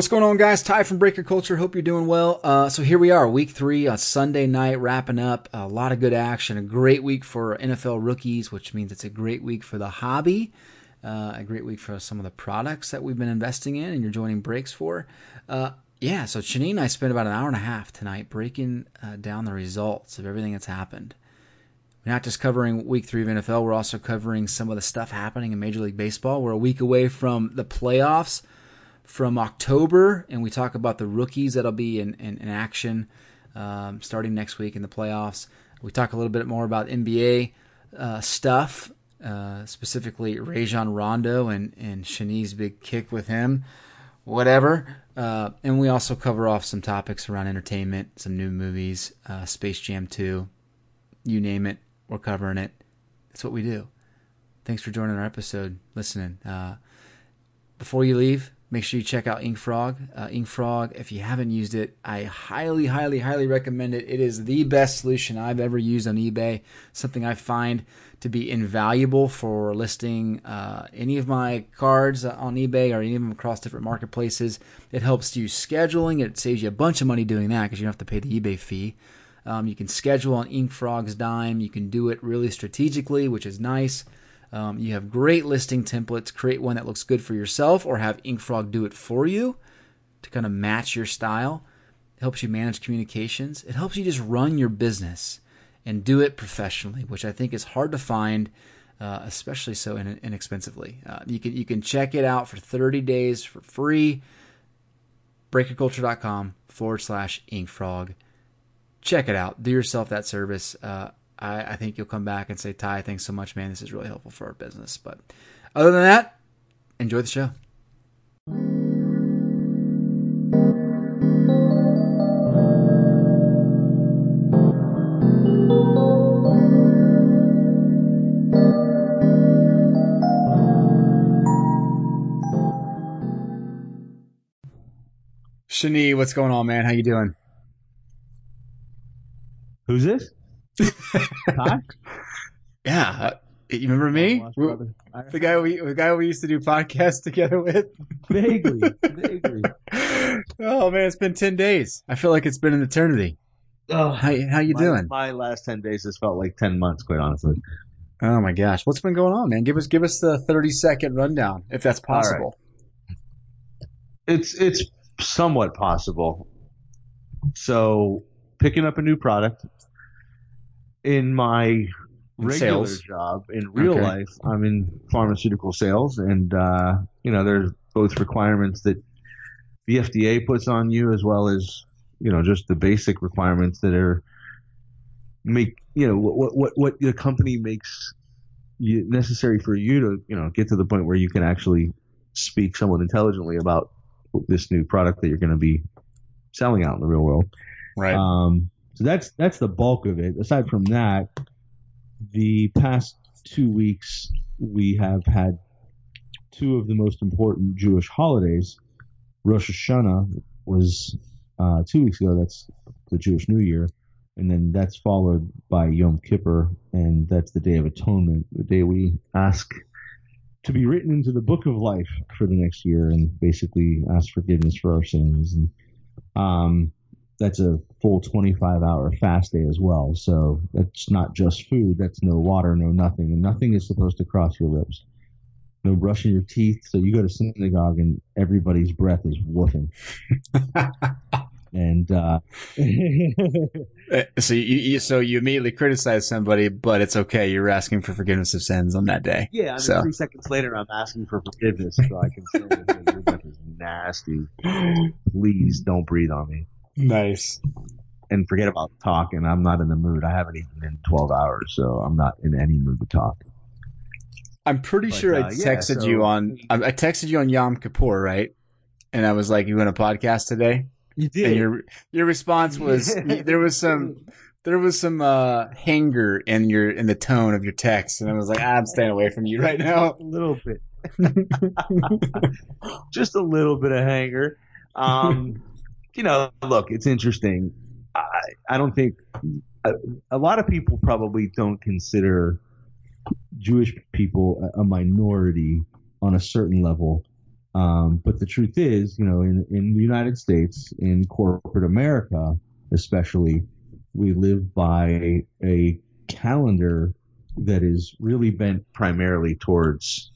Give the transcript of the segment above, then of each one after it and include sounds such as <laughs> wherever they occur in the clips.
What's going on, guys? Ty from Breaker Culture. Hope you're doing well. Uh, so here we are, week three on Sunday night, wrapping up. A lot of good action. A great week for NFL rookies, which means it's a great week for the hobby. Uh, a great week for some of the products that we've been investing in and you're joining breaks for. Uh, yeah, so Shani and I spent about an hour and a half tonight breaking uh, down the results of everything that's happened. We're not just covering week three of NFL, we're also covering some of the stuff happening in Major League Baseball. We're a week away from the playoffs from October, and we talk about the rookies that'll be in, in, in action um, starting next week in the playoffs. We talk a little bit more about NBA uh, stuff, uh, specifically Rajon Rondo and, and Shani's big kick with him, whatever. Uh, and we also cover off some topics around entertainment, some new movies, uh, Space Jam 2, you name it, we're covering it. That's what we do. Thanks for joining our episode, listening. Uh, before you leave, make sure you check out InkFrog. Uh, InkFrog, if you haven't used it, I highly, highly, highly recommend it. It is the best solution I've ever used on eBay. Something I find to be invaluable for listing uh, any of my cards on eBay or any of them across different marketplaces. It helps you scheduling. It saves you a bunch of money doing that because you don't have to pay the eBay fee. Um, you can schedule on InkFrog's dime. You can do it really strategically, which is nice. Um, you have great listing templates. Create one that looks good for yourself, or have InkFrog do it for you to kind of match your style. It helps you manage communications. It helps you just run your business and do it professionally, which I think is hard to find, uh, especially so in, inexpensively. Uh, you can you can check it out for 30 days for free. Breakerculture.com forward slash InkFrog. Check it out. Do yourself that service. Uh, I, I think you'll come back and say, Ty, thanks so much, man. This is really helpful for our business. But other than that, enjoy the show. Shani, what's going on, man? How you doing? Who's this? Huh? yeah. Uh, you remember me? the guy we the guy we used to do podcasts <laughs> together with? Vaguely. Vaguely. <laughs> oh man, it's been ten days. I feel like it's been an eternity. Oh, how how you my, doing? My last ten days has felt like ten months, quite honestly. Oh my gosh, what's been going on, man? Give us give us the thirty second rundown, if that's possible. Right. It's it's somewhat possible. So, picking up a new product, in my regular sales. job in real Okay. life, I'm in pharmaceutical sales, and uh, you know there's both requirements that the FDA puts on you, as well as you know just the basic requirements that are make you know what what what the company makes you, necessary for you to you know get to the point where you can actually speak somewhat intelligently about this new product that you're going to be selling out in the real world. Right. Um, so that's that's the bulk of it. Aside from that, the past two weeks we have had two of the most important Jewish holidays. Rosh Hashanah was uh, two weeks ago. That's the Jewish New Year, and then that's followed by Yom Kippur, and that's the Day of Atonement, the day we ask to be written into the book of life for the next year, and basically ask forgiveness for our sins. And um, that's a full 25 hour fast day as well. So that's not just food. That's no water, no nothing. And nothing is supposed to cross your lips. No brushing your teeth. So you go to synagogue and everybody's breath is woofing. <laughs> and, uh, Uh, <laughs> so you, you so you immediately criticize somebody, but it's okay. You're asking for forgiveness of sins on that day. yeah, I mean, So- three seconds later, I'm asking for forgiveness so I can say, hey, your breath is nasty. <laughs> Please don't breathe on me. Nice. And forget about talking. I'm not in the mood. I haven't eaten in 12 hours, so I'm not in any mood to talk. I'm pretty But, sure I uh, yeah, texted so- you on. I, I texted you on Yom Kippur, right? And I was like, "You in a podcast today?" You did. And your your response was there was some there was some uh hanger in your in the tone of your text, and I was like, "I'm staying away from you right <laughs> now." a little bit. <laughs> just a little bit of hanger. Um, <laughs> you know, look, it's interesting. I, I don't think a, a lot of people probably don't consider Jewish people a, a minority on a certain level Um, but the truth is, you know, in, in the United States, in corporate America, especially, we live by a calendar that is really bent primarily towards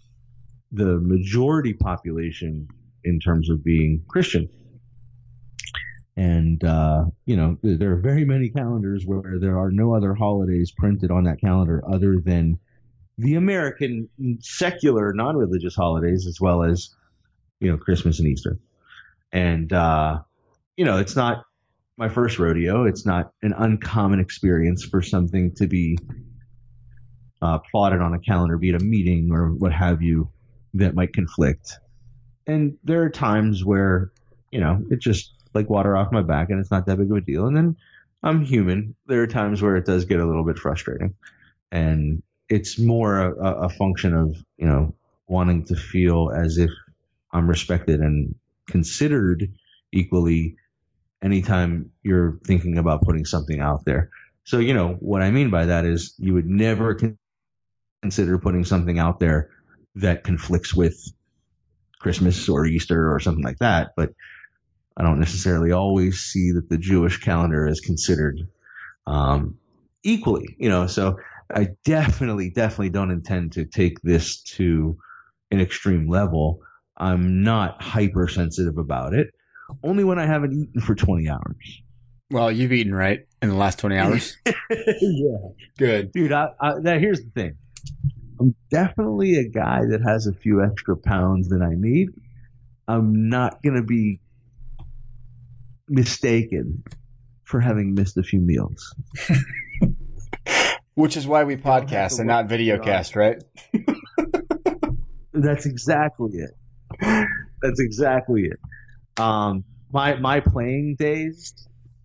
the majority population in terms of being Christian. And, uh, you know, there are very many calendars where there are no other holidays printed on that calendar other than the American secular, non religious holidays, as well as, you know, Christmas and Easter. And, uh, you know, it's not my first rodeo. It's not an uncommon experience for something to be uh, plotted on a calendar, be it a meeting or what have you, that might conflict. And there are times where, you know, it just like water off my back and it's not that big of a deal. And then I'm human. There are times where it does get a little bit frustrating. And it's more a, a function of, you know, wanting to feel as if I'm respected and considered equally anytime you're thinking about putting something out there. So, you know, what I mean by that is you would never con- consider putting something out there that conflicts with Christmas or Easter or something like that. But I don't necessarily always see that the Jewish calendar is considered um, equally, you know. So I definitely, definitely don't intend to take this to an extreme level. I'm not hypersensitive about it. Only when I haven't eaten for 20 hours. Well, you've eaten right in the last 20 hours. <laughs> yeah. Good. Dude, I, I, that, here's the thing. I'm definitely a guy that has a few extra pounds than I need. I'm not going to be mistaken for having missed a few meals. <laughs> Which is why we podcast and not videocast, right? <laughs> That's exactly it. That's exactly it. Um, my my playing days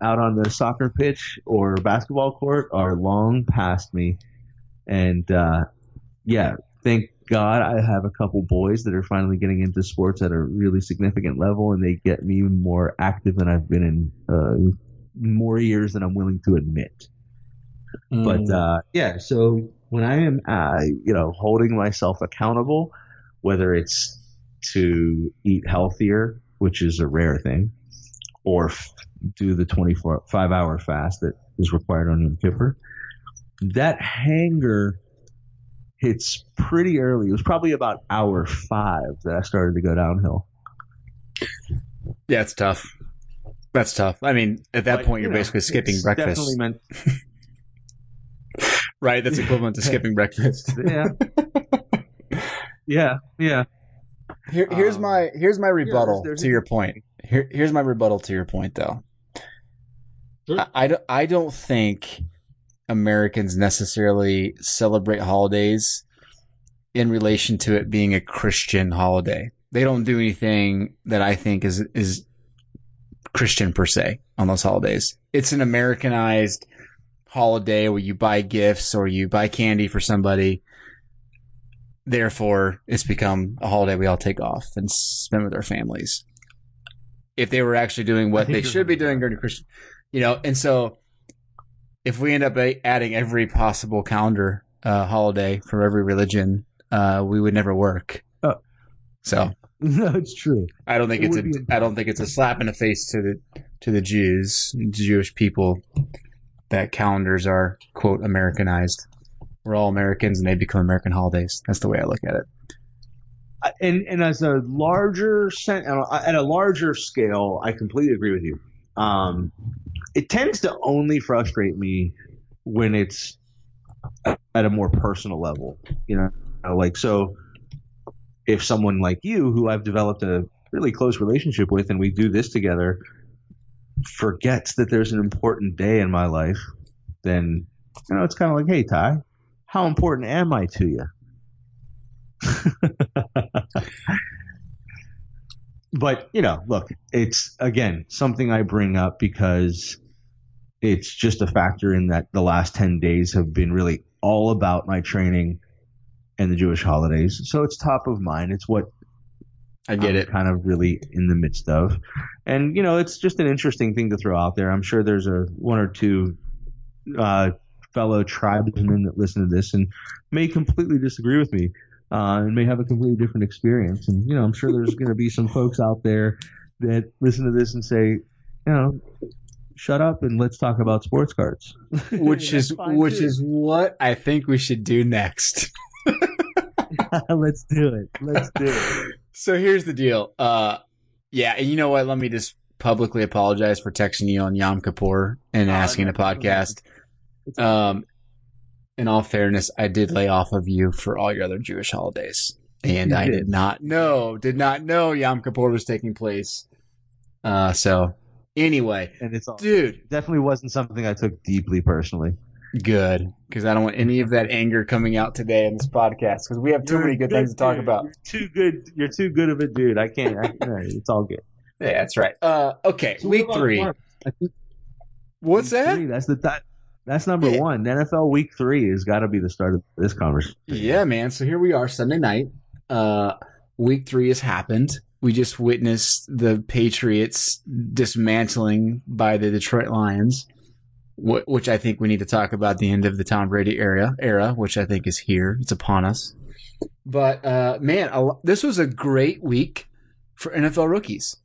out on the soccer pitch or basketball court are long past me, and uh, yeah, thank God I have a couple boys that are finally getting into sports at a really significant level, and they get me more active than I've been in uh, more years than I'm willing to admit. Mm. But uh, yeah, so when I am, uh, you know, holding myself accountable, whether it's to eat healthier, which is a rare thing, or f- do the 24 five hour fast that is required on Yom Kippur, that hanger hits pretty early. It was probably about hour five that I started to go downhill. Yeah, it's tough. That's tough. I mean, at that but, point, you're you know, basically skipping breakfast. Definitely meant. <laughs> right, that's equivalent to skipping breakfast. <laughs> yeah. Yeah, yeah. Here, here's um, my here's my rebuttal yeah, there's, there's to your point. Here, here's my rebuttal to your point, though. Sure. I, I, I don't think Americans necessarily celebrate holidays in relation to it being a Christian holiday. They don't do anything that I think is is Christian per se on those holidays. It's an Americanized holiday where you buy gifts or you buy candy for somebody. Therefore, it's become a holiday we all take off and spend with our families. If they were actually doing what they should be doing during Christian, you know, and so if we end up adding every possible calendar uh, holiday for every religion, uh, we would never work. Oh. So <laughs> no, it's true. I don't think it it's a. I don't think it's a slap in the face to the to the Jews, Jewish people, that calendars are quote Americanized. We're all Americans, and they become American holidays. That's the way I look at it. And and as a larger at a larger scale, I completely agree with you. Um, it tends to only frustrate me when it's at a more personal level. You know, like so if someone like you, who I've developed a really close relationship with, and we do this together, forgets that there's an important day in my life, then you know it's kind of like, hey Ty, how important am I to you? <laughs> but you know, look, it's again something I bring up because it's just a factor in that the last 10 days have been really all about my training and the Jewish holidays. So it's top of mind. It's what I get I'm it. Kind of really in the midst of. And, you know, it's just an interesting thing to throw out there. I'm sure there's a one or two uh, fellow tribesmen that listen to this and may completely disagree with me. Uh, and may have a completely different experience. And you know, I'm sure there's going to be some folks out there that listen to this and say, you know, shut up and let's talk about sports cards. <laughs> which is which too. is what I think we should do next. <laughs> let's do it. Let's do it. <laughs> So here's the deal. Uh, yeah, and you know what? Let me just publicly apologize for texting you on Yom Kippur and Oh, asking no, a podcast. It's all Um, in all fairness, I did lay off of you for all your other Jewish holidays, and You I did. did not know, did not know Yom Kippur was taking place. Uh, so anyway, and it's all, dude, definitely wasn't something I took deeply personally. good because I don't want any of that anger coming out today in this podcast because we have too You're many a good things to talk dude. about. You're too good. You're too good of a dude. I can't. I, it's all good. Yeah, that's right. Uh, okay, So week three. Mark? I think What's week that? three, that's the that, that's number Yeah. one. NFL Week Three has got to be the start of this conversation. Yeah, man. So here we are, Sunday night. Uh, week three has happened. We just witnessed the Patriots dismantling by the Detroit Lions, wh- which I think we need to talk about the end of the Tom Brady era, era, which I think is here. It's upon us. But uh, man, a this was a great week for NFL rookies.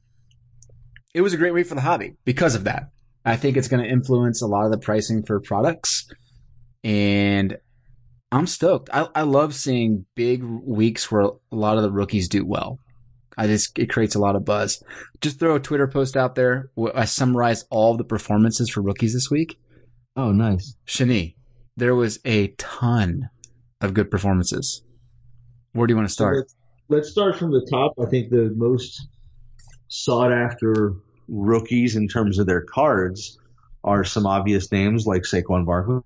It was a great week for the hobby because of that. I think it's going to influence a lot of the pricing for products, and I'm stoked. I, I love seeing big weeks where a lot of the rookies do well. I just it creates a lot of buzz. Just throw a Twitter post out there. where I summarize all the performances for rookies this week. Oh, nice. Shani, there was a ton of good performances. Where do you want to So start? let's, let's start from the top. I think the most sought after rookies in terms of their cards are some obvious names like Saquon Barkley.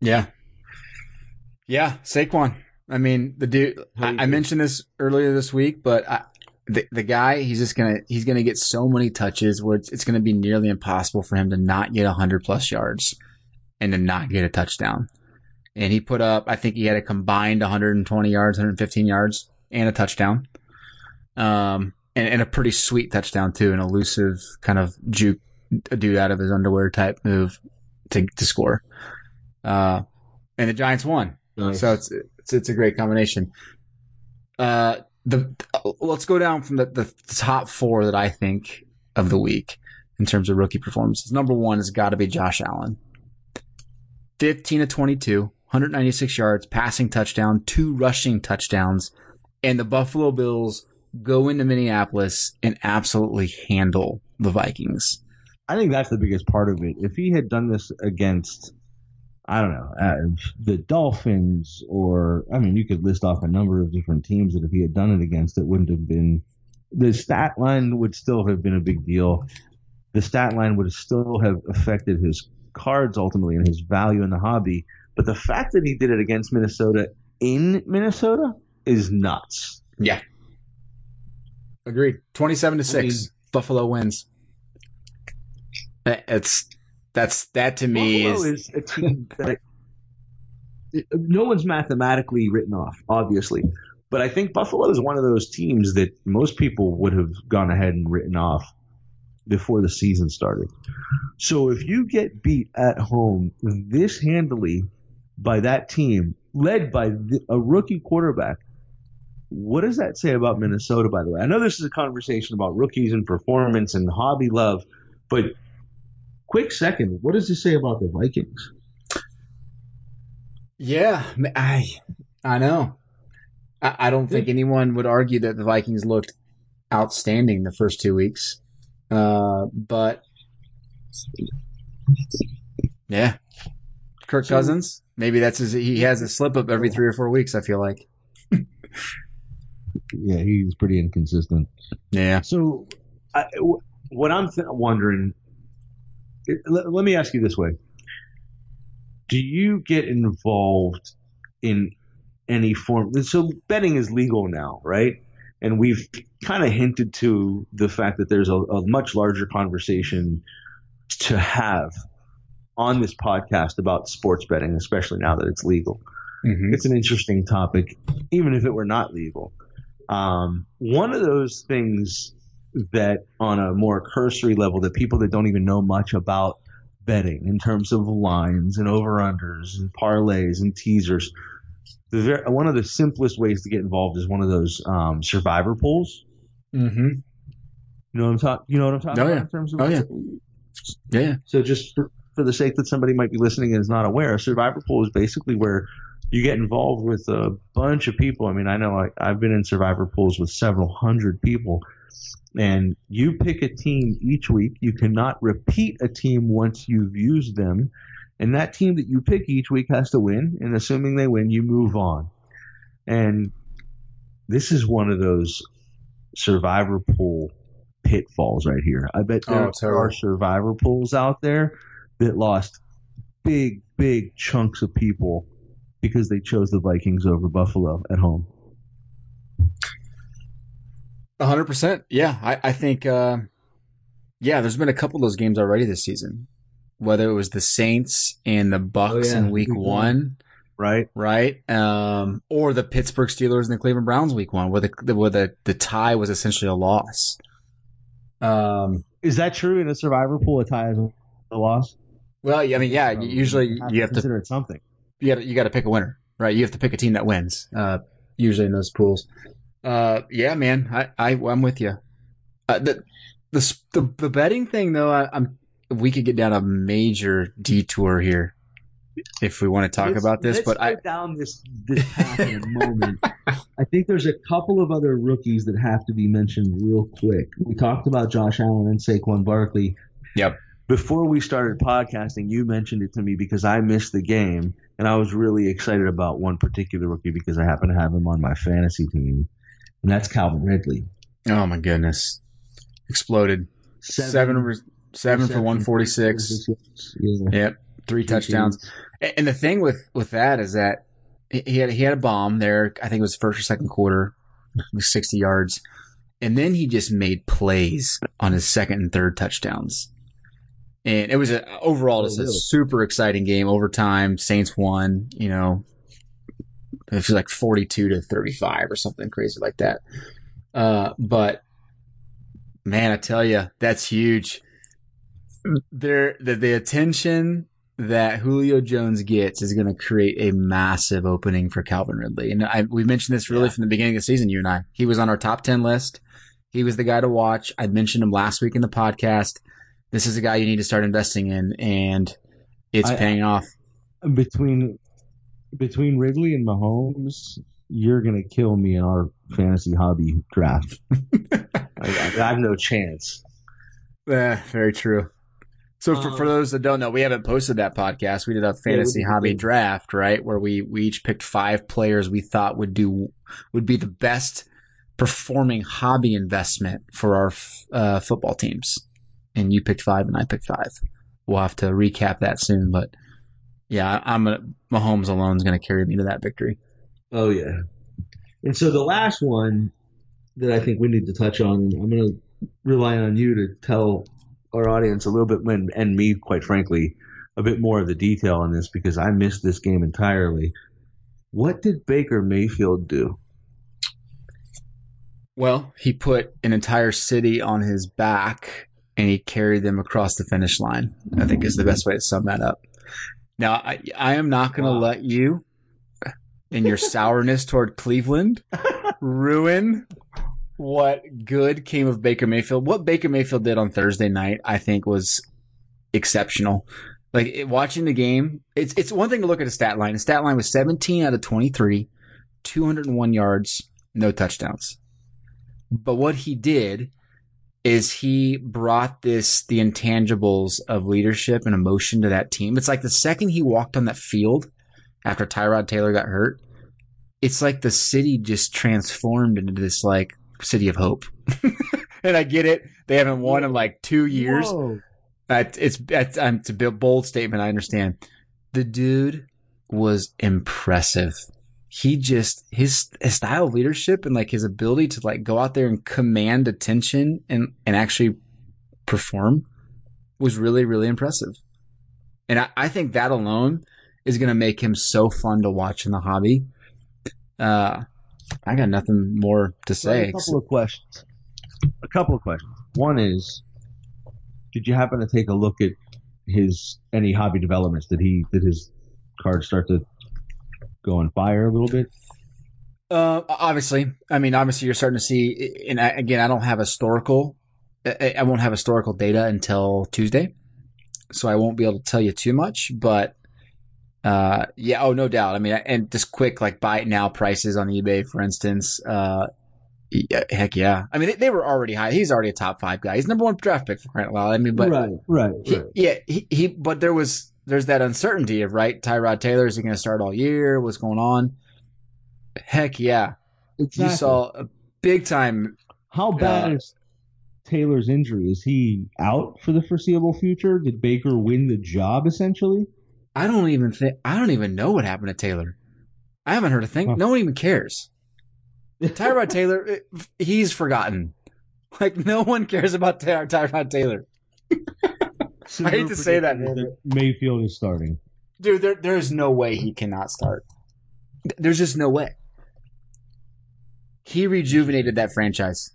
Yeah, yeah, Saquon. I mean, the dude. I, I mentioned this earlier this week, but I, the the guy, he's just gonna he's gonna get so many touches where it's, it's gonna be nearly impossible for him to not get hundred plus yards and to not get a touchdown. And he put up, I think he had a combined 120 yards, 115 yards, and a touchdown. Um, and, and a pretty sweet touchdown too, an elusive kind of juke a dude out of his underwear type move to to score. Uh, and the Giants won. So it's, it's it's a great combination. Uh, the uh, let's go down from the, the top four that I think of the week in terms of rookie performances. Number one has got to be Josh Allen. 15 to 22, 196 yards, passing touchdown, two rushing touchdowns, and the Buffalo Bills go into Minneapolis and absolutely handle the Vikings. I think that's the biggest part of it. If he had done this against, I don't know, uh, the Dolphins, or I mean, you could list off a number of different teams that if he had done it against, it wouldn't have been. The stat line would still have been a big deal. The stat line would still have affected his cards ultimately and his value in the hobby. But the fact that he did it against Minnesota in Minnesota is nuts. Yeah. Agreed. 27 to 6. I mean- Buffalo wins. Eh, it's that's that to me Buffalo is is a team that <laughs> no one's mathematically written off, obviously, but I think Buffalo is one of those teams that most people would have gone ahead and written off before the season started. So if you get beat at home this handily by that team, led by the, a rookie quarterback, what does that say about Minnesota? By the way, I know this is a conversation about rookies and performance and hobby love, but quick second, what does this say about the Vikings? yeah. I I know. I, I don't think anyone would argue that the Vikings looked outstanding the first two weeks, uh, but yeah, Kirk Cousins. Maybe that's his. He has a slip up every three or four weeks. I feel like. <laughs> Yeah, he's pretty inconsistent. Yeah. So, I, what I'm th- wondering, let, let me ask you this way: Do you get involved in any form? So, betting is legal now, right? And we've kind of hinted to the fact that there's a, a much larger conversation to have on this podcast about sports betting, especially now that it's legal Mhm. it's an interesting topic, even if it were not legal. Um, one of those things that, on a more cursory level, that people that don't even know much about betting in terms of lines and over unders and parlays and teasers, the ver- one of the simplest ways to get involved is one of those um, survivor pools. Mm-hmm. You know what I'm talking. You know what I'm talking Oh, about yeah. in terms of. Oh, yeah. Yeah. So just for, for the sake that somebody might be listening and is not aware, a survivor pool is basically where you get involved with a bunch of people. I mean, I know I, I've been in survivor pools with several hundred people, and you pick a team each week. You cannot repeat a team once you've used them, and that team that you pick each week has to win. And assuming they win, you move on. And this is one of those survivor pool pitfalls right here. I bet oh, there Oh, are survivor pools out there that lost big, big chunks of people because they chose the Vikings over Buffalo at home. A hundred percent. Yeah, I, I think. Uh, yeah, there's been a couple of those games already this season. Whether it was the Saints and the Bucks Oh, yeah, in Week week one, one. Right? right? Um, or the Pittsburgh Steelers and the Cleveland Browns Week one, where the where the, the tie was essentially a loss. Um. Is that true in a survivor pool? A tie is a loss. Well, I mean, yeah. Usually, you have to consider it something. You got you got to pick a winner, right? You have to pick a team that wins. Uh, usually in those pools. Uh, yeah, man, I, I I'm with you. Uh, the, the the the betting thing though, I, I'm we could get down a major detour here if we want to talk Let's- about this, but I down this this path in a moment. <laughs> I think there's a couple of other rookies that have to be mentioned real quick. We talked about Josh Allen and Saquon Barkley. Yep. Before we started podcasting, you mentioned it to me because I missed the game, and I was really excited about one particular rookie because I happen to have him on my fantasy team, and that's Calvin Ridley. oh my goodness, exploded seven seven, seven for one forty six. Yeah. Yep, three touchdowns. And the thing with with that is that he he had he had a bomb there. I think it was first or second quarter, sixty yards, and then he just made plays on his second and third touchdowns. And it was a overall just Oh, a super exciting game. Overtime, Saints won. You know, it was like forty two to thirty five or something crazy like that. Uh, but man, I tell you, that's huge. There, the, the attention that Julio Jones gets is going to create a massive opening for Calvin Ridley. And I, we mentioned this really Yeah. from the beginning of the season, you and I. He was on our top 10 list. He was the guy to watch. I mentioned him last week in the podcast. This is a guy you need to start investing in, and it's I- paying off. between between Ridley and Mahomes, you're gonna kill me in our fantasy hobby draft. <laughs> I, I have no chance. Eh, very true. So for, for Um, those that don't know, we haven't posted that podcast. We did a fantasy we- hobby draft, right? Where we, we each picked five players we thought would do, would be the best performing hobby investment for our f- uh, football teams. And you picked five and I picked five. We'll have to recap that soon, but yeah, I'm a, Mahomes alone is going to carry me to that victory. Oh yeah. And so the last one that I think we need to touch on, I'm gonna rely on you to tell our audience a little bit and, and me, quite frankly, a bit more of the detail on this because I missed this game entirely. What did Baker Mayfield do? Well, he put an entire city on his back and he carried them across the finish line. I think is the best way to sum that up. Now, I, I am not going to Wow. let you, in your sourness toward Cleveland, ruin what good came of Baker Mayfield. What Baker Mayfield did on Thursday night, I think, was exceptional. Like it, watching the game, it's it's one thing to look at a stat line. The stat line was 17 out of 23, 201 yards, no touchdowns. But what he did is he brought this the intangibles of leadership and emotion to that team. It's like the second he walked on that field after Tyrod Taylor got hurt, it's like the city just transformed into this like city of hope. <laughs> and I get it; they haven't won in like two years. Whoa. That it's um, it's a bold statement. I understand. The dude was impressive. He just his, his style of leadership and like his ability to like go out there and command attention and and actually perform was really really impressive. And I, I think that alone is going to make him so fun to watch in the hobby. Uh, I got nothing more to So I have say. a couple of questions. A couple of questions. One is, did you happen to take a look at his any hobby developments? Did he did his cards start to go on fire a little bit? Uh, obviously, I mean, obviously, you're starting to see. And I, again, I don't have historical. I, I won't have historical data until Tuesday, so I won't be able to tell you too much. But uh, yeah, oh, no doubt. I mean, and just quick, like buy it now prices on eBay, for instance. Uh, yeah, heck yeah. I mean, they, they, were already high. He's already a top five guy. He's number one draft pick for crying out loud. I mean, but right, right, he, right. yeah, he, he, but there was there's that uncertainty of right. Tyrod Taylor is he going to start all year? What's going on? Heck yeah, exactly. you saw a big time. How bad uh, is Taylor's injury? Is he out for the foreseeable future? Did Baker win the job essentially? I don't even think I don't even know what happened to Taylor. I haven't heard a thing. Huh. No one even cares. Tyrod <laughs> Taylor, eh, he's forgotten. Like no one cares about Ty- Tyrod Taylor. <laughs> I hate to say that, man. Mayfield is starting. Dude, there, there's no way he cannot start. There's just no way. He rejuvenated that franchise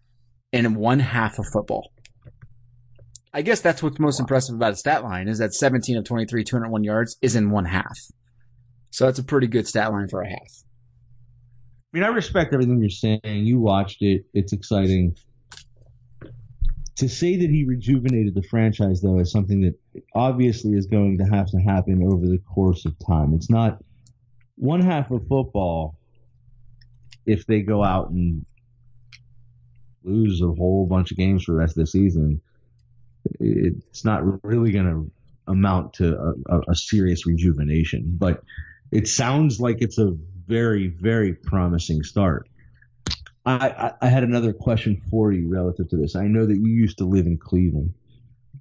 in one half of football. I guess that's what's most impressive about his stat line is that 17 of 23, 201 yards is in one half. So that's a pretty good stat line for a half. I mean, I respect everything you're saying. You watched it. It's exciting. To say that he rejuvenated the franchise, though, is something that obviously is going to have to happen over the course of time. It's not one half of football if they go out and lose a whole bunch of games for the rest of the season. It's not really going to amount to a, a, serious rejuvenation, but it sounds like it's a very, very promising start. I, I, I, had another question for you relative to this. I know that you used to live in Cleveland.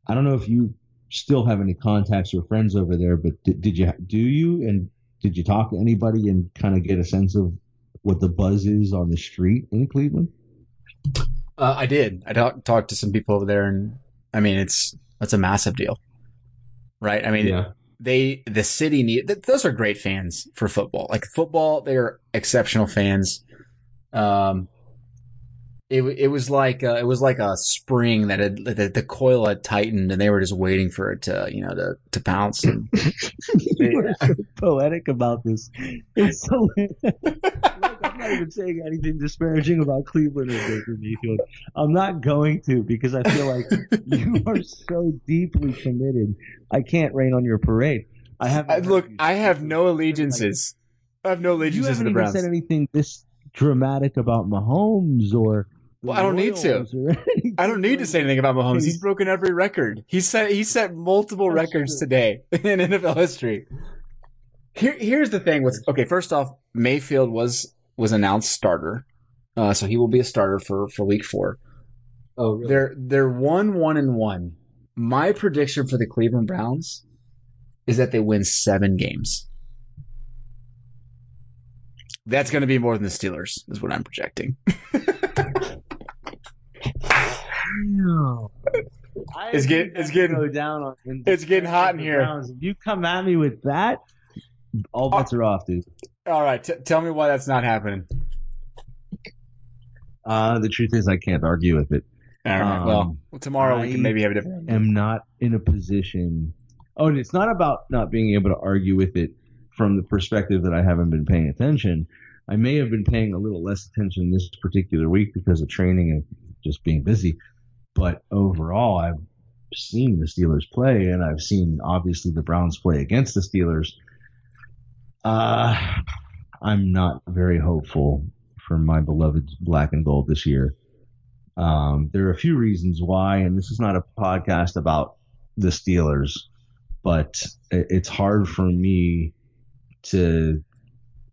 I don't know if you still have any contacts or friends over there, but did, did you do you and did you talk to anybody and kind of get a sense of what the buzz is on the street in Cleveland? Uh, I did. I talked talked to some people over there, and I mean, it's that's a massive deal, right? I mean, yeah they the city need those are great fans for football. Like football, they're exceptional fans. Um, it it was like uh, it was like a spring that had the, the, coil had tightened, and they were just waiting for it to you know to to pounce. And <laughs> you were so poetic about this. It's so. <laughs> I'm not even saying anything disparaging about Cleveland or Baker Mayfield. I'm not going to because I feel like you <laughs> are so deeply committed. I can't rain on your parade. I have. Look, I have no allegiances. I have no allegiances to the Browns. you haven't to the even Browns. said anything this dramatic about Mahomes or. Well, I don't need to. I don't need to say anything about Mahomes. He's broken every record. He set he set multiple That's records true. today <laughs> in NFL history. Here, here's the thing with okay. First off, Mayfield was was announced starter, uh, so he will be a starter for for week four. Oh, really? They're they're one one and one. My prediction for the Cleveland Browns is that they win seven games. That's going to be more than the Steelers, is what I'm projecting. <laughs> it's getting it's getting down on, it's getting hot in here. Browns. If you come at me with that, all bets are off, dude. All right, t- tell me why that's not happening. Uh, the truth is, I can't argue with it. All right. Um, well, tomorrow I we can maybe have a different. I'm not in a position. Oh, and it's not about not being able to argue with it from the perspective that I haven't been paying attention. I may have been paying a little less attention this particular week because of training and just being busy. But overall, I've seen the Steelers play, and I've seen obviously the Browns play against the Steelers. Uh, I'm not very hopeful for my beloved black and gold this year. Um, there are a few reasons why, and this is not a podcast about the Steelers, but it's hard for me to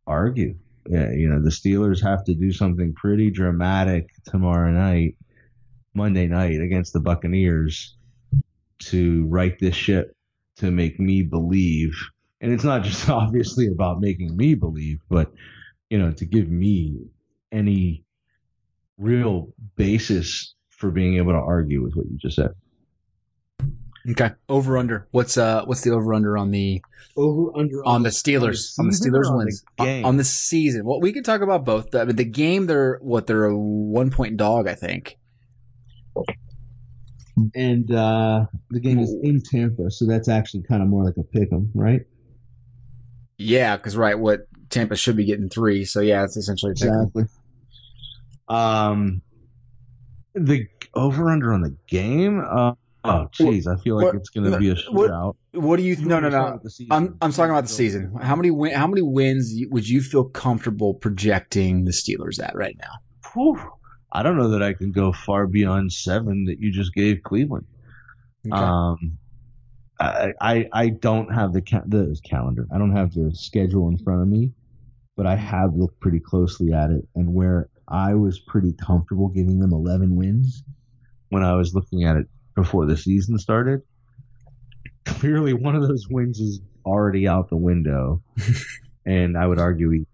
argue. Yeah, you know, the Steelers have to do something pretty dramatic tomorrow night, Monday night against the Buccaneers to right this ship to make me believe and it's not just <laughs> obviously about making me believe, but you know, to give me any real basis for being able to argue with what you just said. Okay. Over under. What's uh what's the over under on the over under on, on the Steelers on the, Steelers wins on the, on the season? Well, we can talk about both. The, the game they're what they're a one point dog, I think. And uh the game is in Tampa, so that's actually kind of more like a pick 'em, right? Yeah, because right, what Tampa should be getting three. So yeah, it's essentially exactly. Um, the over under on the game. Uh, oh, jeez, I feel like what- it's going to be a shootout. What do you? You No, no, no. with the season. I'm I'm talking about the season. How many win, how many wins would you feel comfortable projecting the Steelers at right now? Whew. I don't know that I can go far beyond seven that you just gave Cleveland. Um, I, I I don't have the ca- the calendar. I don't have the schedule in front of me, but I have looked pretty closely at it, and where I was pretty comfortable giving them 11 wins when I was looking at it before the season started. Clearly, one of those wins is already out the window, <laughs> and I would argue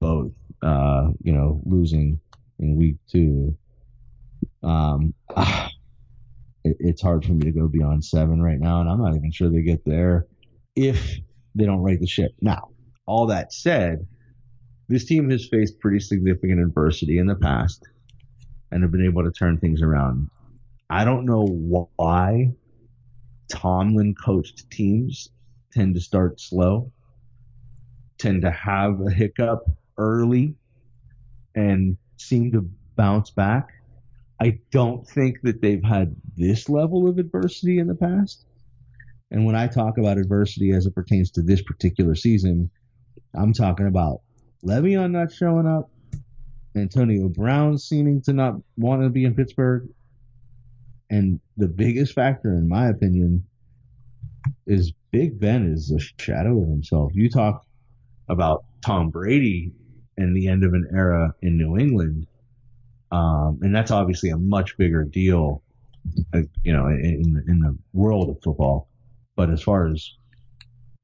both. Uh, you know, losing in week two. Um, <sighs> it, it's hard for me to go beyond seven right now, and I'm not even sure they get there if they don't right the ship. Now, all that said, this team has faced pretty significant adversity in the past and have been able to turn things around. I don't know why Tomlin coached teams tend to start slow, tend to have a hiccup early, and seem to bounce back. I don't think that they've had this level of adversity in the past. And when I talk about adversity as it pertains to this particular season, I'm talking about Le'Veon not showing up, Antonio Brown seeming to not want to be in Pittsburgh, and the biggest factor, in my opinion, is Big Ben is a shadow of himself. You talk about Tom Brady and the end of an era in New England. Um, and that's obviously a much bigger deal, uh, you know, in, in the world of football. But as far as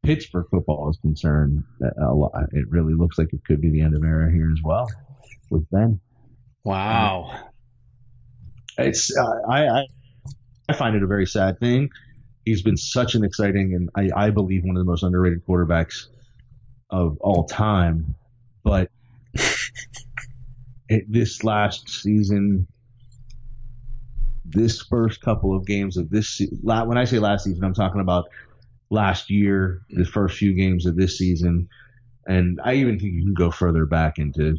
Pittsburgh football is concerned, a lot, it really looks like it could be the end of an era here as well with Ben. Wow. It's uh, I, I I find it a very sad thing. He's been such an exciting and I, I believe one of the most underrated quarterbacks of all time, but <laughs> it, this last season, this first couple of games of this se- la- when I say last season, I'm talking about last year, the first few games of this season, and I even think you can go further back into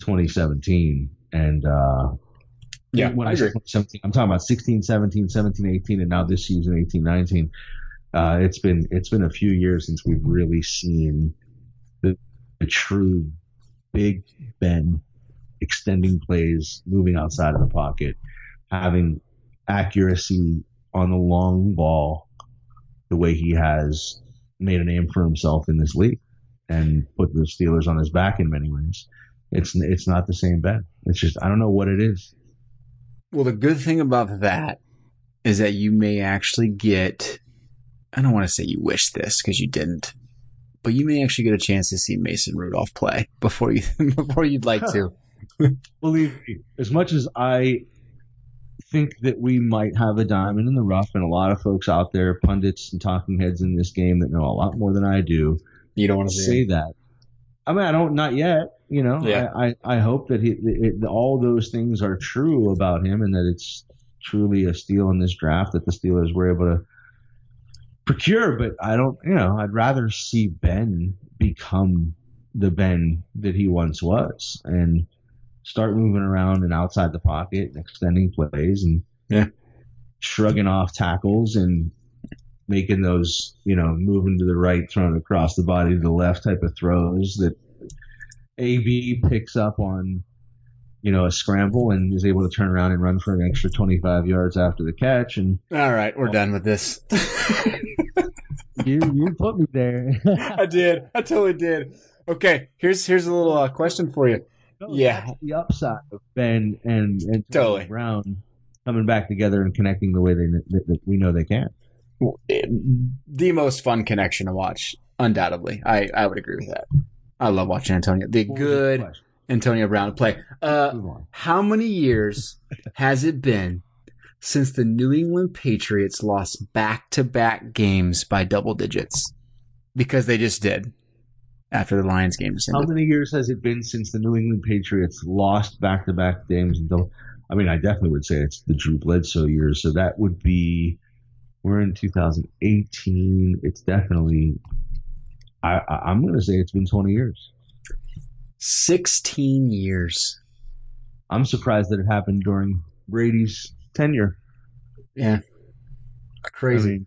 2017 and. uh Yeah, when I, I agree. 17, I'm talking about 16, 17, 17, 18, and now this season 18, 19. Uh, it's been it's been a few years since we've really seen the, the true Big Ben extending plays, moving outside of the pocket, having accuracy on the long ball, the way he has made a name for himself in this league and put the Steelers on his back in many ways. It's it's not the same Ben. It's just I don't know what it is. Well, the good thing about that is that you may actually get. I don't want to say you wish this because you didn't, but you may actually get a chance to see Mason Rudolph play <laughs> before you <laughs> before you'd like to. <laughs> believe me, as much as I think that we might have a diamond in the rough, and a lot of folks out there, pundits and talking heads in this game that know a lot more than I do, You don't want to say him. that. I mean, I don't, not yet. You know, Yeah. I, I, I hope that he, it, all those things are true about him, and that it's truly a steal in this draft that the Steelers were able to procure. But I don't, you know, I'd rather see Ben become the Ben that he once was, and start moving around and outside the pocket and extending plays and Yeah. shrugging off tackles and making those, you know, moving to the right, throwing across the body to the left type of throws that AB picks up on, you know, a scramble and is able to turn around and run for an extra 25 yards after the catch. And All right, we're done with this. <laughs> you, you put me there. I did. I totally did. Okay, here's here's a little uh, question for you. Yeah. the upside of Ben and and Totally. Brown coming back together and connecting the way they that, that we know they can. The most fun connection to watch, undoubtedly. I I would agree with that. I love watching Antonio, the What good? Antonio Brown play. Uh, How many years has it been since the New England Patriots lost back to back games by double digits? Because they just did after the Lions game How many years has it been since the New England Patriots lost back-to-back games? And I mean, I definitely would say it's the Drew Bledsoe years. So that would be we're in 2018. It's definitely I, I I'm going to say it's been 20 years. 16 years. I'm surprised that it happened during Brady's tenure. Yeah. Crazy. I mean,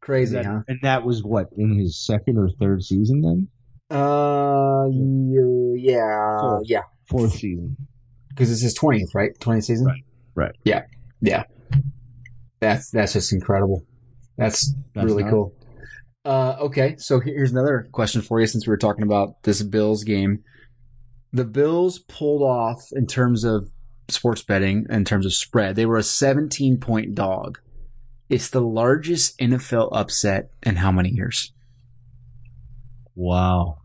Crazy, that- huh? And that was what in his second or third season then? Uh, yeah, Fourth. yeah. Fourth season. Because it's his 20th, right? 20th season? Right, right. Yeah, yeah. That's that's just incredible. That's, That's really not- cool. Uh, okay, so here's another question for you since we were talking about this Bills game. The Bills pulled off in terms of sports betting, in terms of spread, they were a 17 point dog. It's the largest NFL upset in how many years? Wow.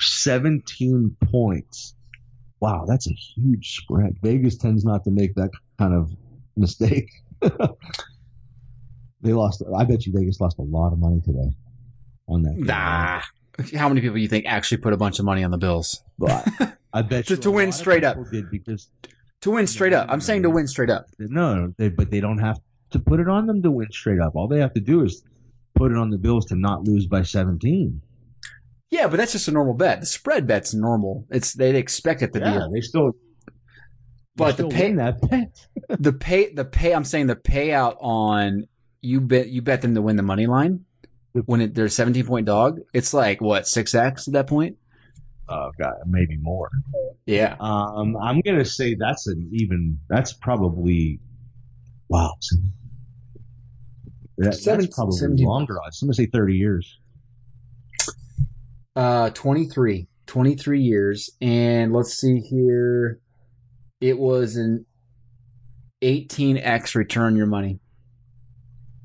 17 points. Wow, that's a huge spread. Vegas tends not to make that kind of mistake. <laughs> they lost. I bet you Vegas lost a lot of money today on that. game. Nah. How many people do you think actually put a bunch of money on the Bills? But <laughs> I bet To- you to win straight up. Did because To win straight up. I'm saying to win straight up. no, they, but they don't have to put it on them to win straight up. All they have to do is put it on the Bills to not lose by 17. Yeah, but that's just a normal bet. The spread bet's normal. It's they expect it to Yeah, be. they still. But the pay- that bet. The pay the pay I'm saying the payout on you bet you bet them to win the money line when it, they're a 17 point dog. It's like what 6x at that point. Oh god, maybe more. Yeah. Um, I'm gonna say that's an even. That's probably wow. That, Seven- that's probably 17. longer. I'm gonna say 30 years. Uh, 23, 23 years, and let's see here. It was an 18x return your money.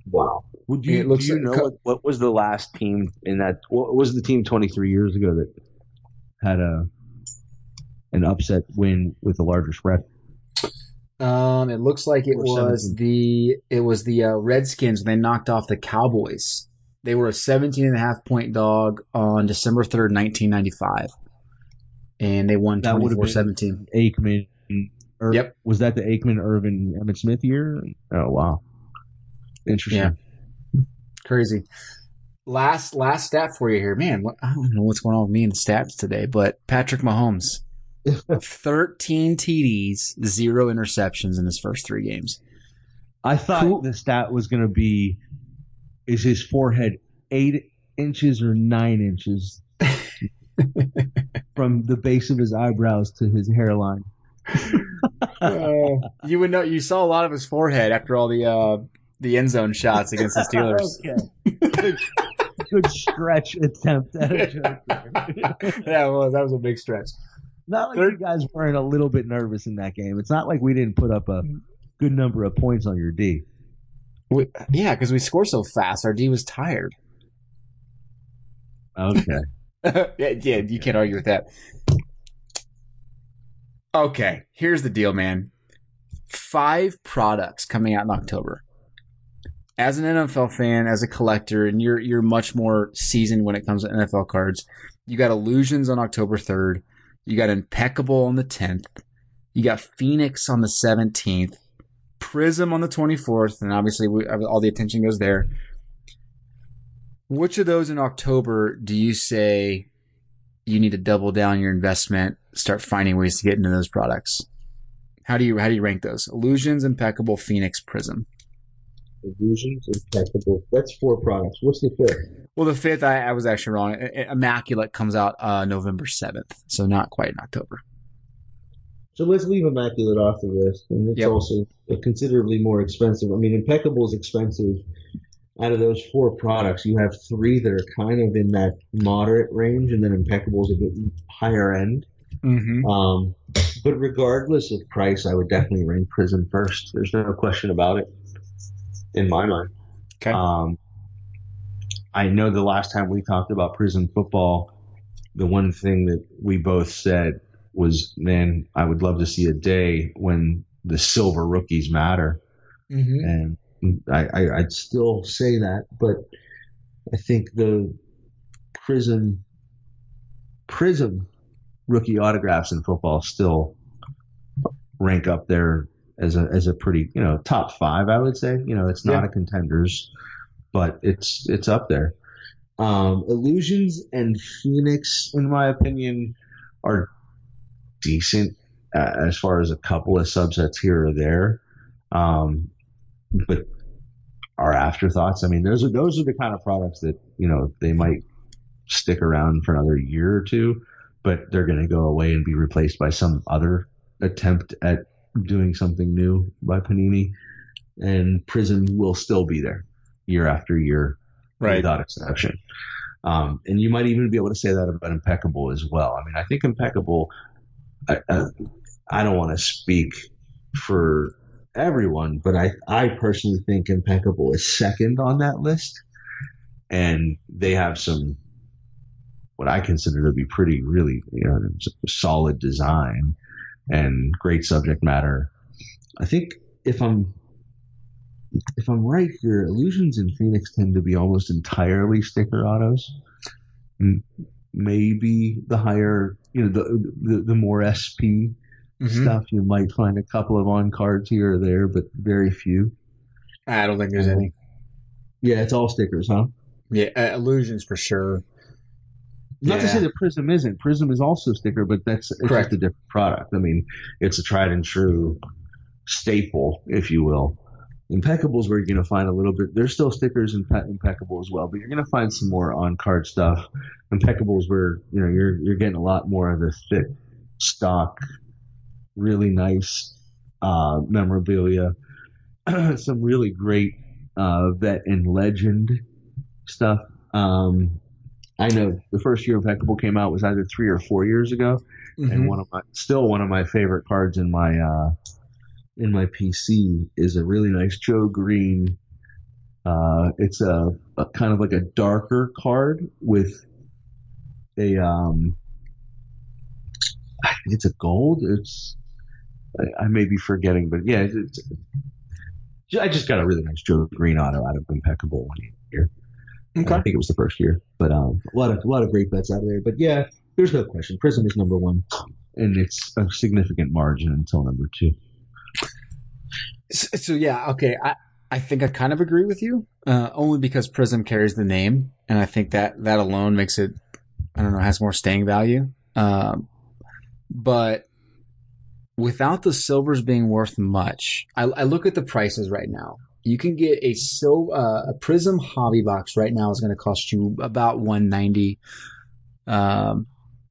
Wow. Well, do you, It looks do you like- know what, what was the last team in that? What was the team 23 years ago that had a an upset win with a larger spread? Um, it looks like it was 17. the it was the uh, Redskins. They knocked off the Cowboys. They were a 17 and a half point dog on December 3rd, 1995. And they won That 24-17. Aikman. Ir- Yep. Was that the Aikman, Irvin, Emmitt Smith year? Oh wow. Interesting. Yeah. Crazy. Last last stat for you here, man. What, I don't know what's going on with me and stats today, but Patrick Mahomes, <laughs> 13 TDs, zero interceptions in his first three games. I thought Who- the stat was going to be is his forehead eight inches or nine inches <laughs> from the base of his eyebrows to his hairline. <laughs> you would know. You saw a lot of his forehead after all the uh, the end zone shots against the <laughs> Steelers. Okay. Good, good stretch attempt at a joke. yeah, it was. That was a big stretch. Not like Third- you guys weren't a little bit nervous in that game. It's not like we didn't put up a good number of points on your D. We, yeah, because we scored so fast. Our D was tired. Okay. <laughs> yeah, yeah, you can't argue with that. Okay, here's the deal, man. Five products coming out in October. As an NFL fan, as a collector, and you're you're much more seasoned when it comes to NFL cards. You got Illusions on October 3rd. You got Impeccable on the 10th. You got Phoenix on the 17th. Prism on the 24th, and obviously we, uh, all the attention goes there. Which of those in October do you say you need to double down your investment, start finding ways to get into those products? How do you how do you rank those? Illusions, Impeccable, Phoenix, Prism. Illusions, impeccable. That's four products. What's the fifth? Well, the fifth, I, I was actually wrong. Immaculate comes out uh, November seventh, so not quite in October. So let's leave Immaculate off the list. And it's Yep. also considerably more expensive. I mean, Impeccable is expensive. Out of those four products, you have three that are kind of in that moderate range, and then Impeccable is a bit higher end. Mm-hmm. Um, but regardless of price, I would definitely rank Prism first. There's no question about it in my mind. Okay. Um, I know the last time we talked about Prism football, the one thing that we both said was, man, I would love to see a day when the silver rookies matter. Mm-hmm. And I, I, I'd still say that, but I think the prison Prism rookie autographs in football still rank up there as a as a pretty you know top five I would say you know it's not Yeah. a contenders but it's it's up there Um, Illusions and Phoenix, in my opinion, are decent uh, as far as a couple of subsets here or there. Um, but are afterthoughts. I mean, those are those are the kind of products that you know they might stick around for another year or two, but they're going to go away and be replaced by some other attempt at doing something new by Panini, and Prism will still be there year after year, Right. without exception. Um, and you might even be able to say that about Impeccable as well. I mean, I think Impeccable. I, I, I don't want to speak for everyone, but I, I personally think Impeccable is second on that list, and they have some what I consider to be pretty really you know solid design and great subject matter. I think if I'm if I'm right here, Illusions in Phoenix tend to be almost entirely sticker autos. Maybe the higher, you know, the the, the more SP Mhm. stuff, you might find a couple of on cards here or there, but very few. I don't think there's any. Yeah, it's all stickers, huh? Yeah, uh, illusions for sure. Not to say that Prism isn't. Prism is also a sticker, but that's it's Correct. just a different product. I mean, it's a tried and true staple, if you will. Impeccables where you're going to find a little bit. There's still stickers in Pe- Impeccable as well, but you're going to find some more on card stuff. Impeccables where you know you're you're getting a lot more of the thick stock, really nice uh, memorabilia, <clears throat> some really great uh, vet and legend stuff. Um, I know the first year Impeccable came out was either three or four years ago, Mm-hmm. and one of my still one of my favorite cards in my uh, in my PC is a really nice Joe Greene. Uh, it's a, a kind of like a darker card with a um, I think it's a gold. It's I, I may be forgetting, but yeah, it's, I just got a really nice Joe Greene auto out of Impeccable one year. Okay. I think it was the first year, but um, a lot of a lot of great bets out there. But yeah, there's no question. Prism is number one, and it's a significant margin until number two. So, so yeah, okay. I I think I kind of agree with you, uh, only because Prism carries the name, and I think that that alone makes it, I don't know, has more staying value. Um, but without the silvers being worth much, I, I look at the prices right now. You can get a so uh, a Prism hobby box right now is going to cost you about one ninety. Um,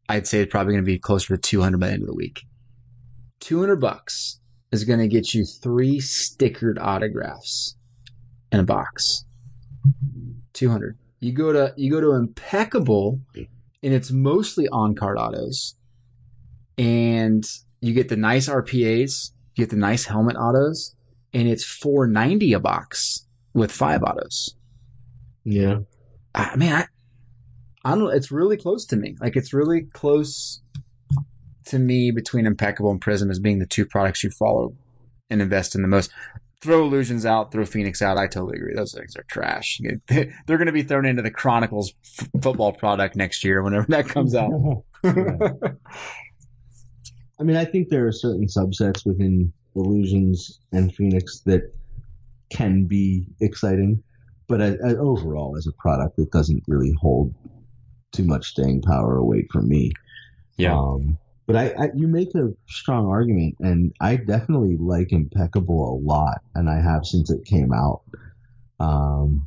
I'd say it's probably going to be closer to two hundred by the end of the week. Two hundred bucks is going to get you three stickered autographs in a box. 200. You go to you go to Impeccable and it's mostly on card autos. And you get the nice RPAs, you get the nice helmet autos, and it's 490 a box with five autos. Yeah, I mean, I, I don't. It's really close to me. Like it's really close to me between Impeccable and Prism as being the two products you follow and invest in the most. Throw Illusions out, throw Phoenix out. I totally agree. Those things are trash. <laughs> They're going to be thrown into the Chronicles f- football product next year whenever that comes out. <laughs> I mean, I think there are certain subsets within Illusions and Phoenix that can be exciting, but I, I, overall, as a product, it doesn't really hold too much staying power away from me. Yeah. Um, but I, I, you make a strong argument, and I definitely like Impeccable a lot, and I have since it came out. Um,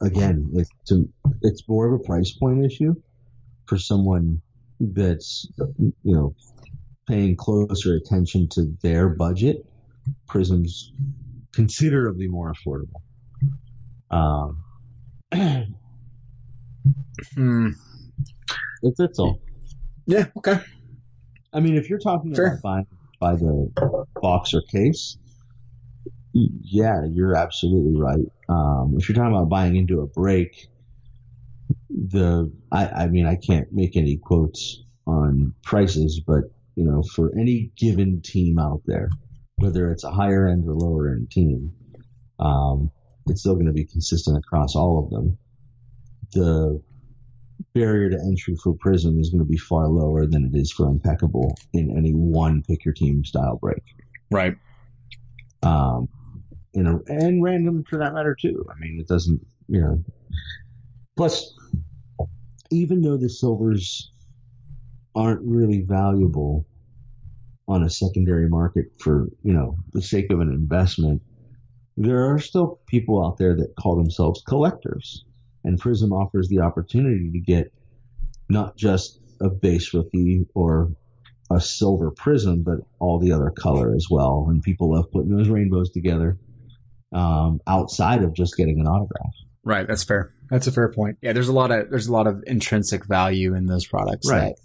again, it's to, it's more of a price point issue for someone that's you know paying closer attention to their budget. Prism's considerably more affordable. Um, <clears throat> Hmm. that's, that's all. Yeah. Okay. I mean, if you're talking Sure. about buying by the box or case, yeah, you're absolutely right. Um, if you're talking about buying into a break, the I, I mean, I can't make any quotes on prices, but you know, for any given team out there, whether it's a higher end or lower end team, um, it's still going to be consistent across all of them. The barrier to entry for Prism is going to be far lower than it is for Impeccable in any one pick your team style break. Right. Um, you know, and random for that matter too. I mean, it doesn't, you know, Plus, even though the silvers aren't really valuable on a secondary market for you know the sake of an investment, there are still people out there that call themselves collectors, and Prism offers the opportunity to get not just a base rookie or a silver prism, but all the other color as well. And people love putting those rainbows together um, outside of just getting an autograph. Right, that's fair. That's a fair point. Yeah, there's a lot of there's a lot of intrinsic value in those products. Right. That,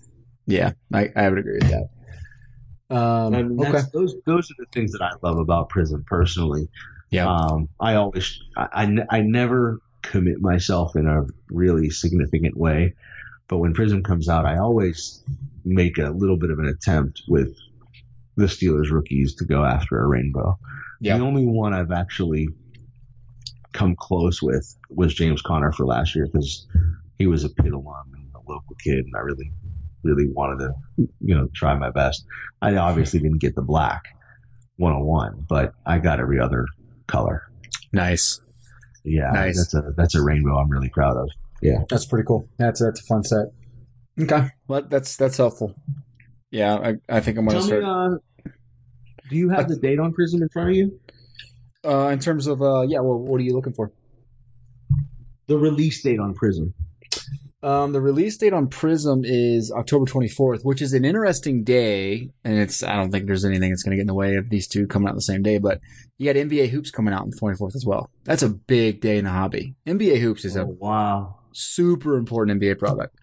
yeah, I, I would agree with that. Um, And okay. those those are the things that I love about Prism personally. Yeah. Um, I always I, I, I never commit myself in a really significant way, but when Prism comes out, I always make a little bit of an attempt with the Steelers rookies to go after a rainbow. Yeah. The only one I've actually come close with was James Conner for last year because he was a Pitt alum and a local kid, and I really, really wanted to, you know, try my best. I obviously didn't get the black one on one, but I got every other color. Nice. Yeah, Nice. that's a that's a rainbow I'm really proud of. Yeah, That's pretty cool. That's that's a fun set. Okay, well that's that's helpful. Yeah, I, I think I'm gonna start. me, uh, do you have the date on Prism in front of you? Uh, in terms of uh, yeah, well, what are you looking for? The release date on Prism. Um, the release date on Prism is October 24th, which is an interesting day, and it's I don't think there's anything that's going to get in the way of these two coming out the same day. But you got NBA hoops coming out on the 24th as well. That's a big day in the hobby. NBA hoops is a Oh, wow. super important NBA product.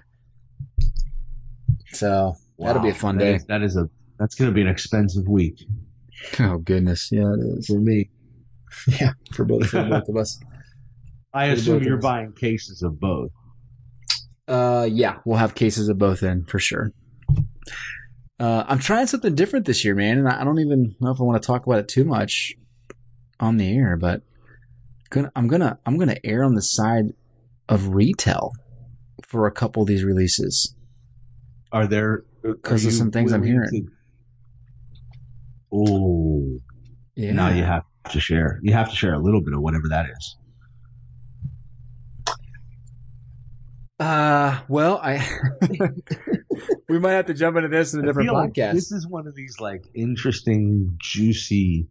So that'll be a fun That day. is- that is a that's going to be an expensive week <laughs> Oh goodness, yeah, it is. for me. <laughs> Yeah, for both for both of us. <laughs> I For assume you're us. buying cases of both. Uh, yeah, we'll have cases of both in for sure. Uh, I'm trying something different this year, man, and I don't even know if I want to talk about it too much on the air, but gonna, I'm gonna I'm gonna err on the side of retail for a couple of these releases. Are there because of some things I'm hearing. to- Oh, Yeah, now you have to share. You have to share a little bit of whatever that is. Uh, well, I <laughs> we might have to jump into this in a different I like podcast. this is one of these like interesting, juicy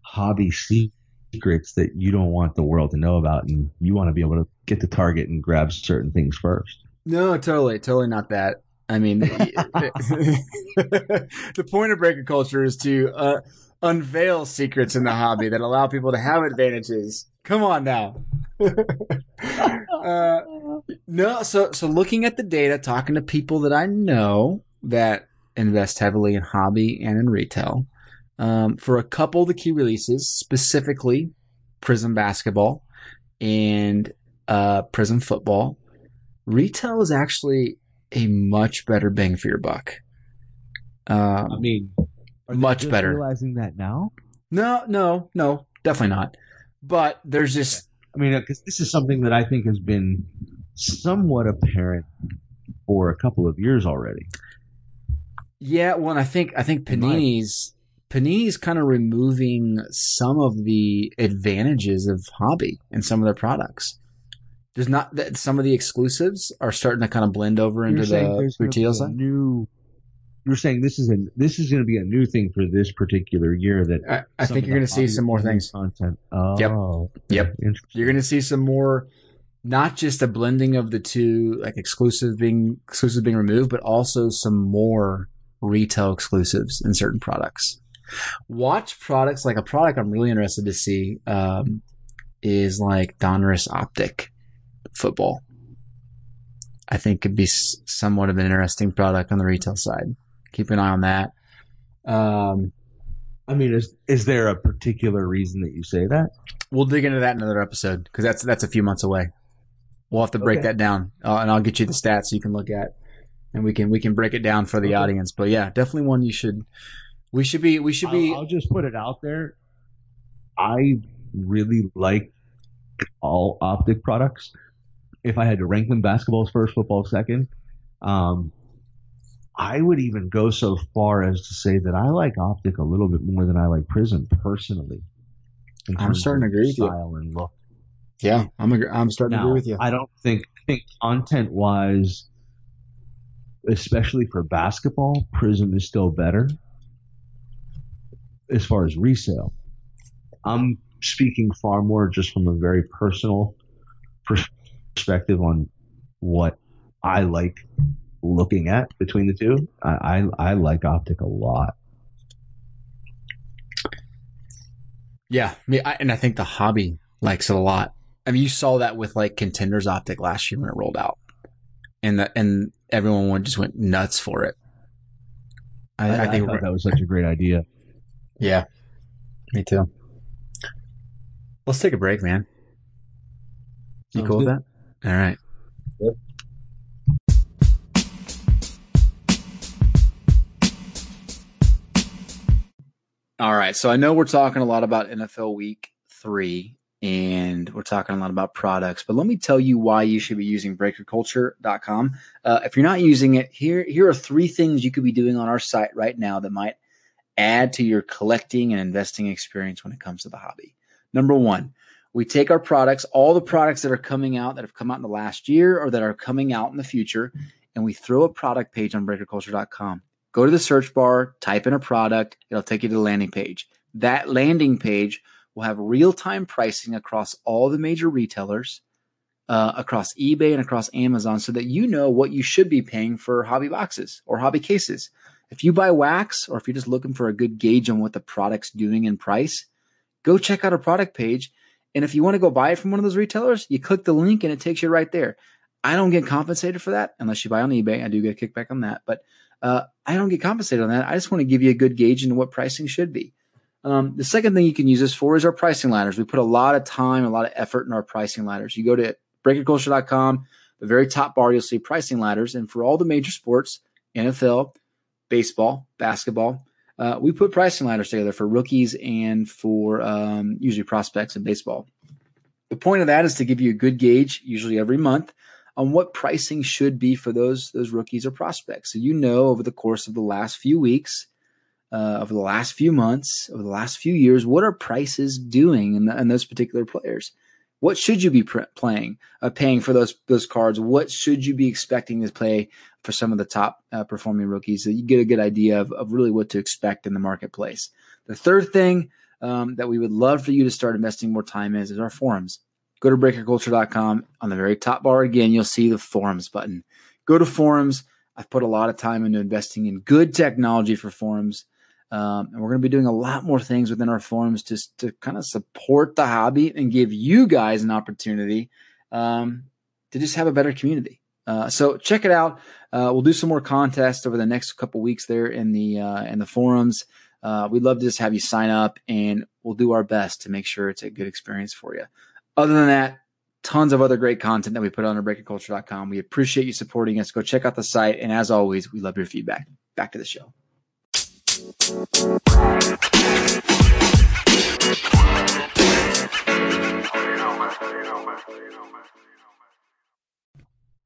hobby secrets that you don't want the world to know about, and you want to be able to get to Target and grab certain things first. No, totally, totally not that. I mean, <laughs> the point of breaker culture is to uh, unveil secrets in the hobby that allow people to have advantages. Come on now. <laughs> uh, no, so so looking at the data, talking to people that I know that invest heavily in hobby and in retail, um, for a couple of the key releases, specifically Prism Basketball and uh, Prism Football, retail is actually a much better bang for your buck. I Um, mean, are they Much better. Realizing that now, no, no, no, definitely not. But there's just I mean, because this is something that I think has been somewhat apparent for a couple of years already. yeah. Well, and I think I think Panini's Panini's kind of removing some of the advantages of hobby in some of their products. There's not that some of the exclusives are starting to kind of blend over into the there's gonna be retail side. new. You're saying this is a this is going to be a new thing for this particular year that I, I think you're going oh, to see some more things. Content. Oh, Yep. Yep. You're going to see some more, not just a blending of the two, like exclusive being exclusive being removed, but also some more retail exclusives in certain products. Watch products like a product I'm really interested to see um, is like Donruss Optic football. I think could be somewhat of an interesting product on the retail side. Keep an eye on that. Um, I mean, is is there a particular reason that you say that? We'll dig into that in another episode because that's that's a few months away. We'll have to break Okay. that down, uh, and I'll get you the stats so you can look at, and we can we can break it down for the Okay. audience. But yeah, definitely one you should. We should be. We should be. I'll, I'll just put it out there. I really like all optic products. If I had to rank them, basketball's first, football second. Um, I would even go so far as to say that I like optic a little bit more than I like prism personally. I'm terms starting to agree with you. style and look. Yeah, I'm. Agree, I'm starting to agree with you. I don't think think content wise, especially for basketball, Prism is still better as far as resale. I'm speaking far more just from a very personal perspective on what I like looking at between the two. I, I, I like Optic a lot. Yeah, I mean, I, and I think the hobby likes it a lot. I mean, you saw that with like Contenders Optic last year when it rolled out, and the, and everyone just went nuts for it. I, I, I think that was such a great idea. Yeah, me too. Let's take a break, man. You Sounds cool good. with that? All right. Yep. All right. So I know we're talking a lot about NFL week three and we're talking a lot about products, but let me tell you why you should be using breakerculture.com. Uh, if you're not using it, here, here are three things you could be doing on our site right now that might add to your collecting and investing experience when it comes to the hobby. Number one, we take our products, all the products that are coming out that have come out in the last year or that are coming out in the future, and we throw a product page on breakerculture.com. Go to the search bar, type in a product, it'll take you to the landing page. That landing page will have real time pricing across all the major retailers, uh, across eBay and across Amazon, so that you know what you should be paying for hobby boxes or hobby cases. If you buy wax or if you're just looking for a good gauge on what the product's doing in price, go check out a product page. And if you want to go buy it from one of those retailers, you click the link and it takes you right there. I don't get compensated for that unless you buy on eBay. I do get a kickback on that, but uh, I don't get compensated on that. I just want to give you a good gauge into what pricing should be. Um, the second thing you can use this for is our pricing ladders. We put a lot of time, a lot of effort in our pricing ladders. You go to breakerculture.com, the very top bar, you'll see pricing ladders. And for all the major sports, NFL, baseball, basketball, uh, we put pricing ladders together for rookies and for um, usually prospects in baseball. The point of that is to give you a good gauge, usually every month, on what pricing should be for those those rookies or prospects. So you know over the course of the last few weeks, uh, over the last few months, over the last few years, what are prices doing in, the, in those particular players? What should you be pr- playing, uh, paying for those those cards? What should you be expecting to play for some of the top uh, performing rookies? So you get a good idea of, of really what to expect in the marketplace. The third thing um, that we would love for you to start investing more time in is, is our forums go to breakerculture.com. On the very top bar again, you'll see the forums button. Go to forums. I've put a lot of time into investing in good technology for forums. Um, and we're going to be doing a lot more things within our forums just to kind of support the hobby and give you guys an opportunity um, to just have a better community. Uh, so check it out. Uh, we'll do some more contests over the next couple weeks there in the uh, in the forums. Uh, we'd love to just have you sign up, and we'll do our best to make sure it's a good experience for you. Other than that, tons of other great content that we put on breakerculture.com. We appreciate you supporting us. Go check out the site. And as always, we love your feedback. Back to the show. All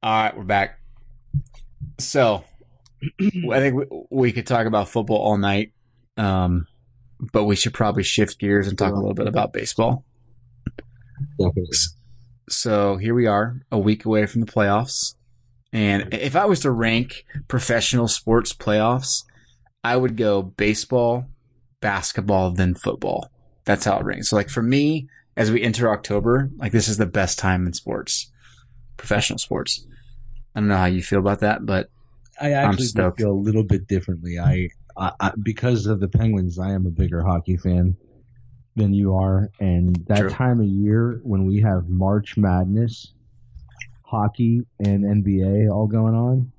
right, we're back. So, I think we, we, could talk about football all night, um, but we should probably shift gears and talk a little bit about baseball. So here we are, a week away from the playoffs. And if I was to rank professional sports playoffs, I would go baseball, basketball, then football. That's how it rings. So like for me, as we enter October, like this is the best time in sports, professional sports. I don't know how you feel about that, but I actually feel a little bit differently. I, I, because of the Penguins, I am a bigger hockey fan than you are. And that True. time of year when we have March Madness, hockey, and NBA all going on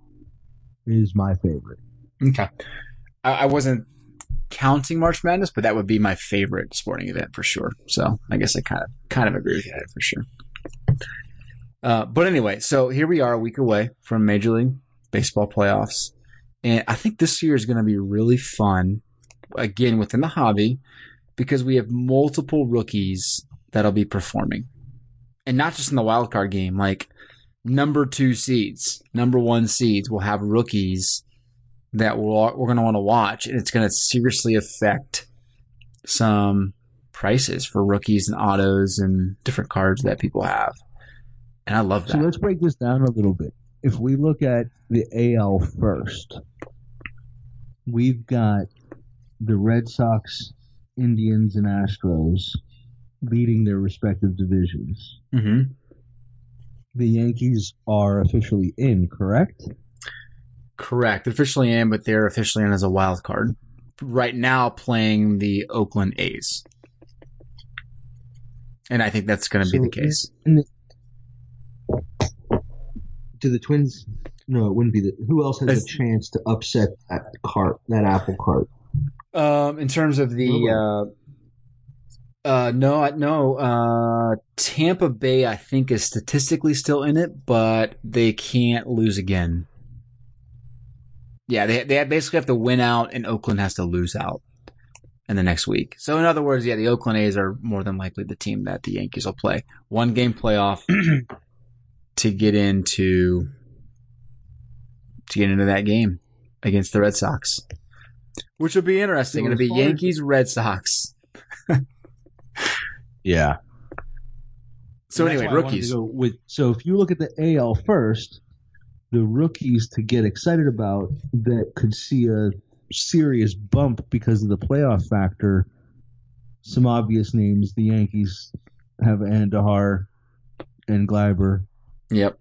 is my favorite. Okay. I, I wasn't counting March Madness, but that would be my favorite sporting event for sure. So I guess I kind of kind of agree with that for sure. Uh, but anyway, so here we are a week away from Major League Baseball playoffs. And I think this year is going to be really fun, again, within the hobby, because we have multiple rookies that'll be performing. And not just in the wild card game, like number two seeds, number one seeds will have rookies that we'll, we're going to want to watch. And it's going to seriously affect some prices for rookies and autos and different cards that people have. and I love that. So let's break this down a little bit. If we look at the AL first, we've got the Red Sox, Indians, and Astros leading their respective divisions. hmm The Yankees are officially in, correct? Correct. Officially in, but they're officially in as a wild card. Right now, playing the Oakland A's, and I think that's going to be the case. Do the Twins? No, it wouldn't be the. Who else has That's- a chance to upset that cart, that apple cart? Um, in terms of the, uh, uh, no, I- no, uh, Tampa Bay, I think is statistically still in it, but they can't lose again. Yeah, they they basically have to win out, and Oakland has to lose out in the next week. So, in other words, yeah, the Oakland A's are more than likely the team that the Yankees will play. One game playoff <clears throat> to get into to get into that game against the Red Sox, which will be interesting. It'll be far Yankees Red Sox. <laughs> Yeah. So anyway, why I wanted to rookies. with so if you look at the AL first, the rookies to get excited about that could see a serious bump because of the playoff factor. Some obvious names: the Yankees have Andujar and Gleyber. Yep.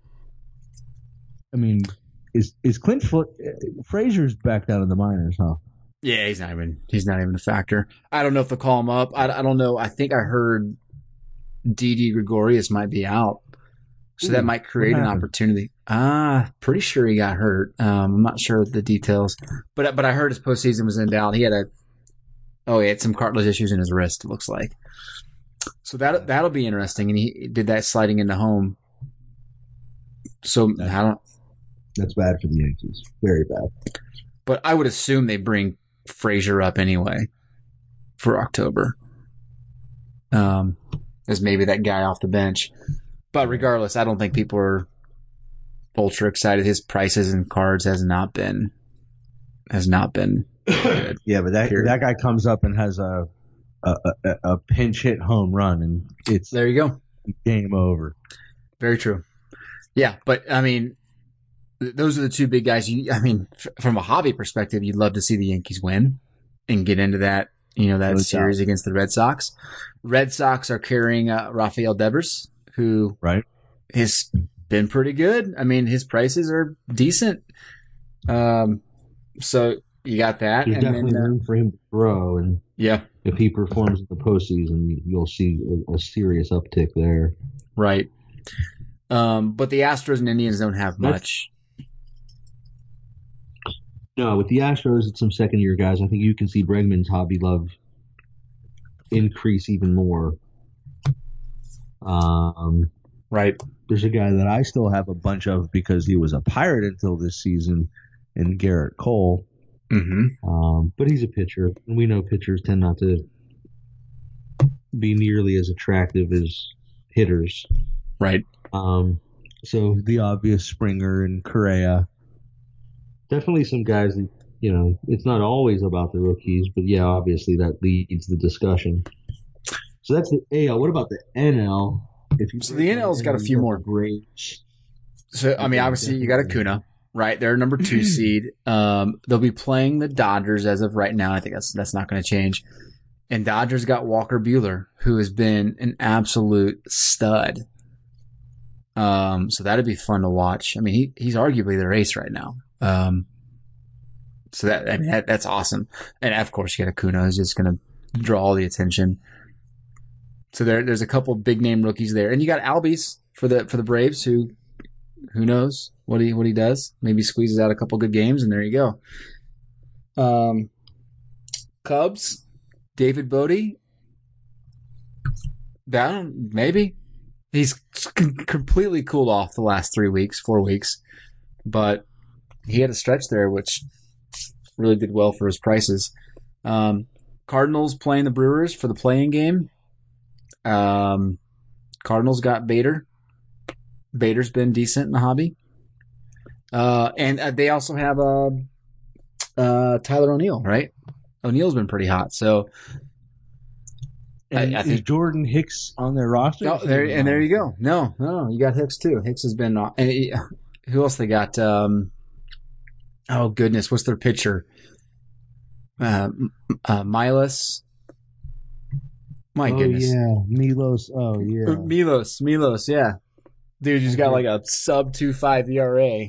I mean, is is Clint Foot Frazier's back down in the minors, huh? Yeah, he's not even he's not even a factor. I don't know if they'll call him up. I, I don't know. I think I heard Didi Gregorius might be out, so that might create an opportunity. Ah, pretty sure he got hurt. Um, I'm not sure the details, but but I heard his postseason was in doubt. He had a oh, he had some cartilage issues in his wrist. It looks like. So that that'll be interesting. And he did that sliding into home. So That's- I don't. That's bad for the Yankees. Very bad. but I would assume they bring Frazier up anyway for October. Um, as maybe that guy off the bench. But regardless, I don't think people are ultra excited. His prices and cards has not been has not been good. <laughs> Yeah, but that Period. that guy comes up and has a a, a, a pinch hit home run, and it's There you go. game over. Very true. Yeah, but I mean, th- those are the two big guys. You, I mean, f- from a hobby perspective, you'd love to see the Yankees win and get into that, you know, that series against the Red Sox. Red Sox are carrying uh, Rafael Devers, who Right. has been pretty good. I mean, his prices are decent. Um, so you got that, There's and definitely then uh, room for him to grow, and yeah, if he performs in the postseason, you'll see a, a serious uptick there. right. Um, but the Astros and Indians don't have That's- much. No, with the Astros, it's some second year guys. I think you can see Bregman's hobby love increase even more. Um, Right. there's a guy that I still have a bunch of because he was a pirate until this season, and Gerrit Cole. Mm-hmm. Um, but he's a pitcher, and we know pitchers tend not to be nearly as attractive as hitters. Right. Um, so the obvious Springer and Correa. Definitely some guys that, you know, it's not always about the rookies, but yeah, obviously that leads the discussion. So that's the AL. What about the NL? If you So the NL's got a few more. great. So I mean, obviously you got definitely. Acuna, right? They're number two <clears throat> seed. Um, they'll be playing the Dodgers as of right now. I think that's that's not going to change. And Dodgers got Walker Buehler, who has been an absolute stud. Um, so that'd be fun to watch. I mean, he he's arguably their ace right now. Um, so that I mean that, that's awesome. And of course, you got Acuna, who's just going to draw all the attention. So there, there's a couple big name rookies there, and you got Albies for the for the Braves, who who knows what he what he does? Maybe squeezes out a couple good games, and there you go. Um, Cubs, David Bote. Down, maybe he's c- completely cooled off the last three weeks, four weeks, but he had a stretch there which really did well for his prices. Um, Cardinals playing the Brewers for the playing game. Um, Cardinals got Bader. Bader's been decent in the hobby. Uh, and uh, they also have uh, uh, Tyler O'Neill, right? O'Neill's been pretty hot. So And I is think- Jordan Hicks on their roster? Oh, there and there you go. No, no, you got Hicks too. Hicks has been. And he- who else they got? Um, oh goodness, what's their pitcher? Uh, uh, Milos. My oh, goodness, yeah, Milos. Oh yeah. <laughs> Milos, Milos, yeah, dude, he's got like a sub two five ERA.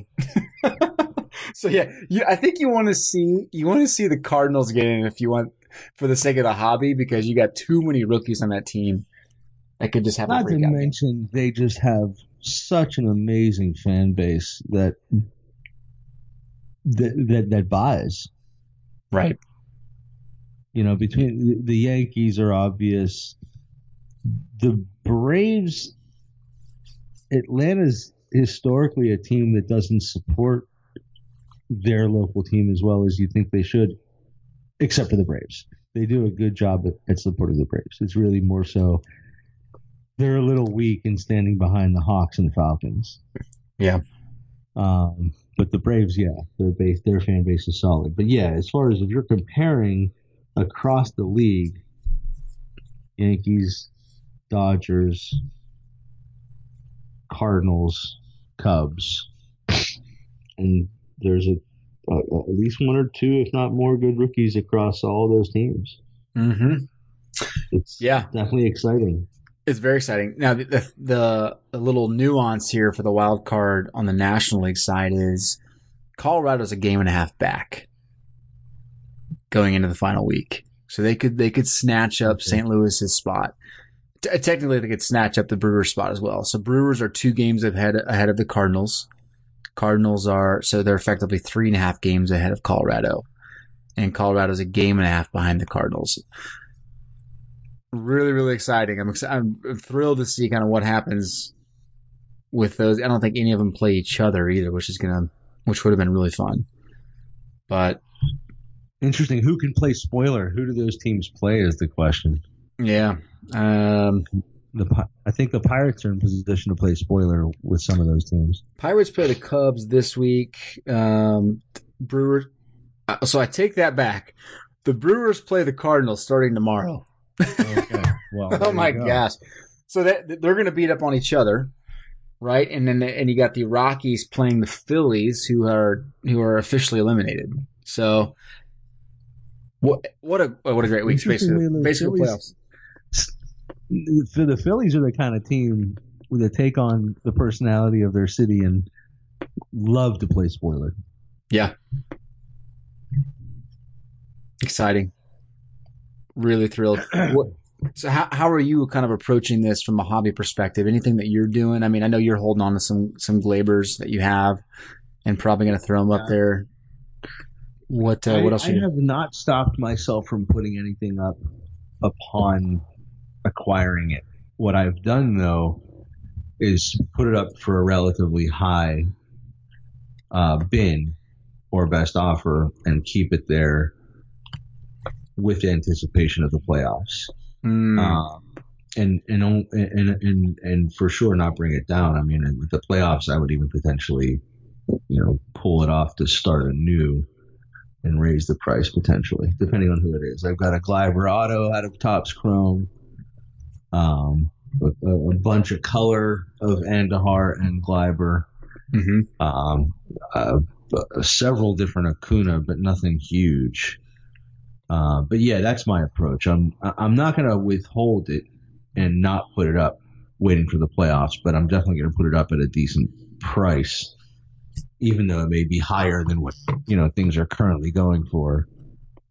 <laughs> so yeah, you, I think you want to see you want to see the Cardinals get in if you want for the sake of the hobby because you got too many rookies on that team that could just have a Not to mention, they just have such an amazing fan base that that that, that buys. Right. You know, between the Yankees are obvious. The Braves, Atlanta's historically a team that doesn't support their local team as well as you think they should, except for the Braves. They do a good job at, at supporting the Braves. It's really more so they're a little weak in standing behind the Hawks and Falcons. Yeah. Um, but the Braves, yeah, their base, their fan base is solid. But yeah, as far as if you're comparing across the league, Yankees, Dodgers, Cardinals, Cubs, and there's a, a at least one or two, if not more, good rookies across all those teams. Mm-hmm. It's Yeah, definitely exciting. it's very exciting. Now, the, the the the little nuance here for the wild card on the National League side is Colorado's a game and a half back going into the final week, so they could they could snatch up. St. Louis's spot. T- uh, technically, they could snatch up the Brewers spot as well. So Brewers are two games ahead ahead of the Cardinals. Cardinals are so they're effectively three and a half games ahead of Colorado, and Colorado's a game and a half behind the Cardinals really really exciting i'm exci- i'm thrilled to see kind of what happens with those i don't think any of them play each other either which is gonna which would have been really fun but Interesting. Who can play spoiler? Who do those teams play? Is the question. yeah um The I think the Pirates are in position to play spoiler with some of those teams. pirates play the cubs this week um brewers uh, so i take that back the brewers play the cardinals starting tomorrow Okay. Well, <laughs> oh my gosh so that they're gonna beat up on each other right? And then and you got the Rockies playing the Phillies, who are who are officially eliminated. So what what a what a great week! Basically, Interestingly, the basically Phillies- playoffs. So the Phillies are the kind of team that take on the personality of their city and love to play spoiler. Yeah, exciting. Really thrilled. <clears throat> what, so how how are you kind of approaching this from a hobby perspective? Anything that you're doing? I mean, I know you're holding on to some some Gleybers that you have, and probably going to throw them up there. What uh, what else? I, I you have not stopped myself from putting anything up upon acquiring it. What I've done though is put it up for a relatively high uh, bin or best offer and keep it there with anticipation of the playoffs. Mm, Um, and and and and and for sure not bring it down. I mean, with the playoffs, I would even potentially, you know, pull it off to start anew and raise the price potentially, depending on who it is. I've got a Gleyber Auto out of Topps Chrome, um, a, a bunch of color of Andujar and Gleyber, mhm. um, uh, uh, several different Acuna, but nothing huge. Uh, but yeah, that's my approach. I'm I'm not going to withhold it and not put it up, waiting for the playoffs. But I'm definitely going to put it up at a decent price, even though it may be higher than what you know things are currently going for,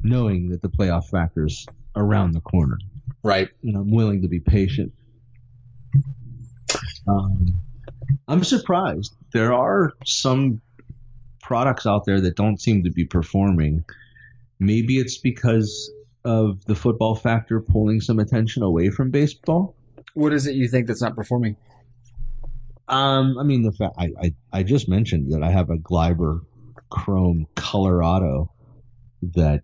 knowing that the playoff factors around the corner. Right. And I'm willing to be patient. Um, I'm surprised. There are some products out there that don't seem to be performing. Maybe it's because of the football factor pulling some attention away from baseball. What is it you think that's not performing? Um, I mean, the fact I, I, I just mentioned that I have a Gleyber Chrome Colorado that,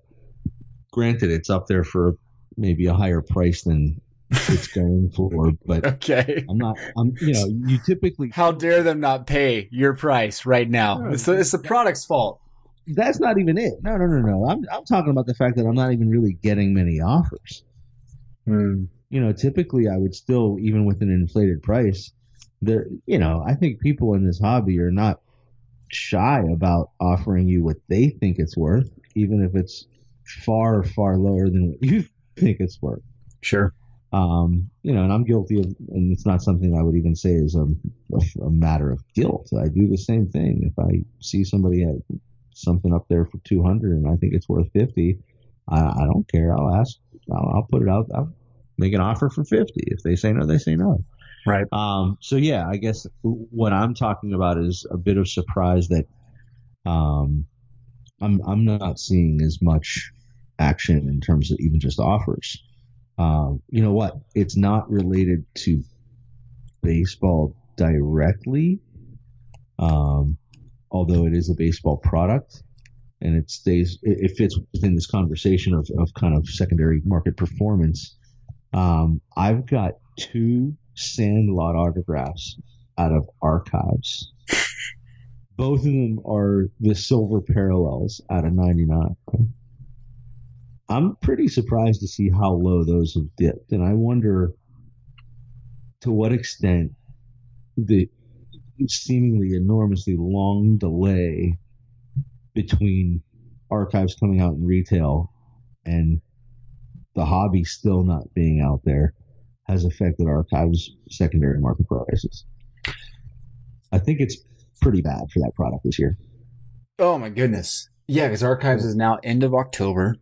granted, it's up there for maybe a higher price than it's going for, <laughs> but Okay. I'm not. I'm. You know, you typically How dare them not pay your price right now? No, It's the, it's the product's fault. that's not even it. No, no, no, no. I'm I'm talking about the fact that I'm not even really getting many offers. you know, typically I would still, even with an inflated price, there, you know, I think people in this hobby are not shy about offering you what they think it's worth, even if it's far, far lower than what you <laughs> think it's worth. Sure. Um, you know, and I'm guilty of, and it's not something I would even say is a, a, a matter of guilt. I do the same thing. If I see somebody at something up there for 200 and I think it's worth 50, I, I don't care. I'll ask, I'll, I'll put it out. I'll make an offer for 50. If they say no, they say no. Right. Um, so yeah, I guess what I'm talking about is a bit of surprise that, um, I'm, I'm not seeing as much action in terms of even just offers. Um, you know what? It's not related to baseball directly, um, although it is a baseball product, and it stays. It, it fits within this conversation of, of kind of secondary market performance. Um, I've got two Sandlot autographs out of archives. <laughs> Both of them are the silver parallels out of 99. I'm pretty surprised to see how low those have dipped, and I wonder to what extent the seemingly enormously long delay between archives coming out in retail and the hobby still not being out there has affected archives secondary market prices. I think it's pretty bad for that product this year. Oh my goodness. Yeah, because archives is now end of October.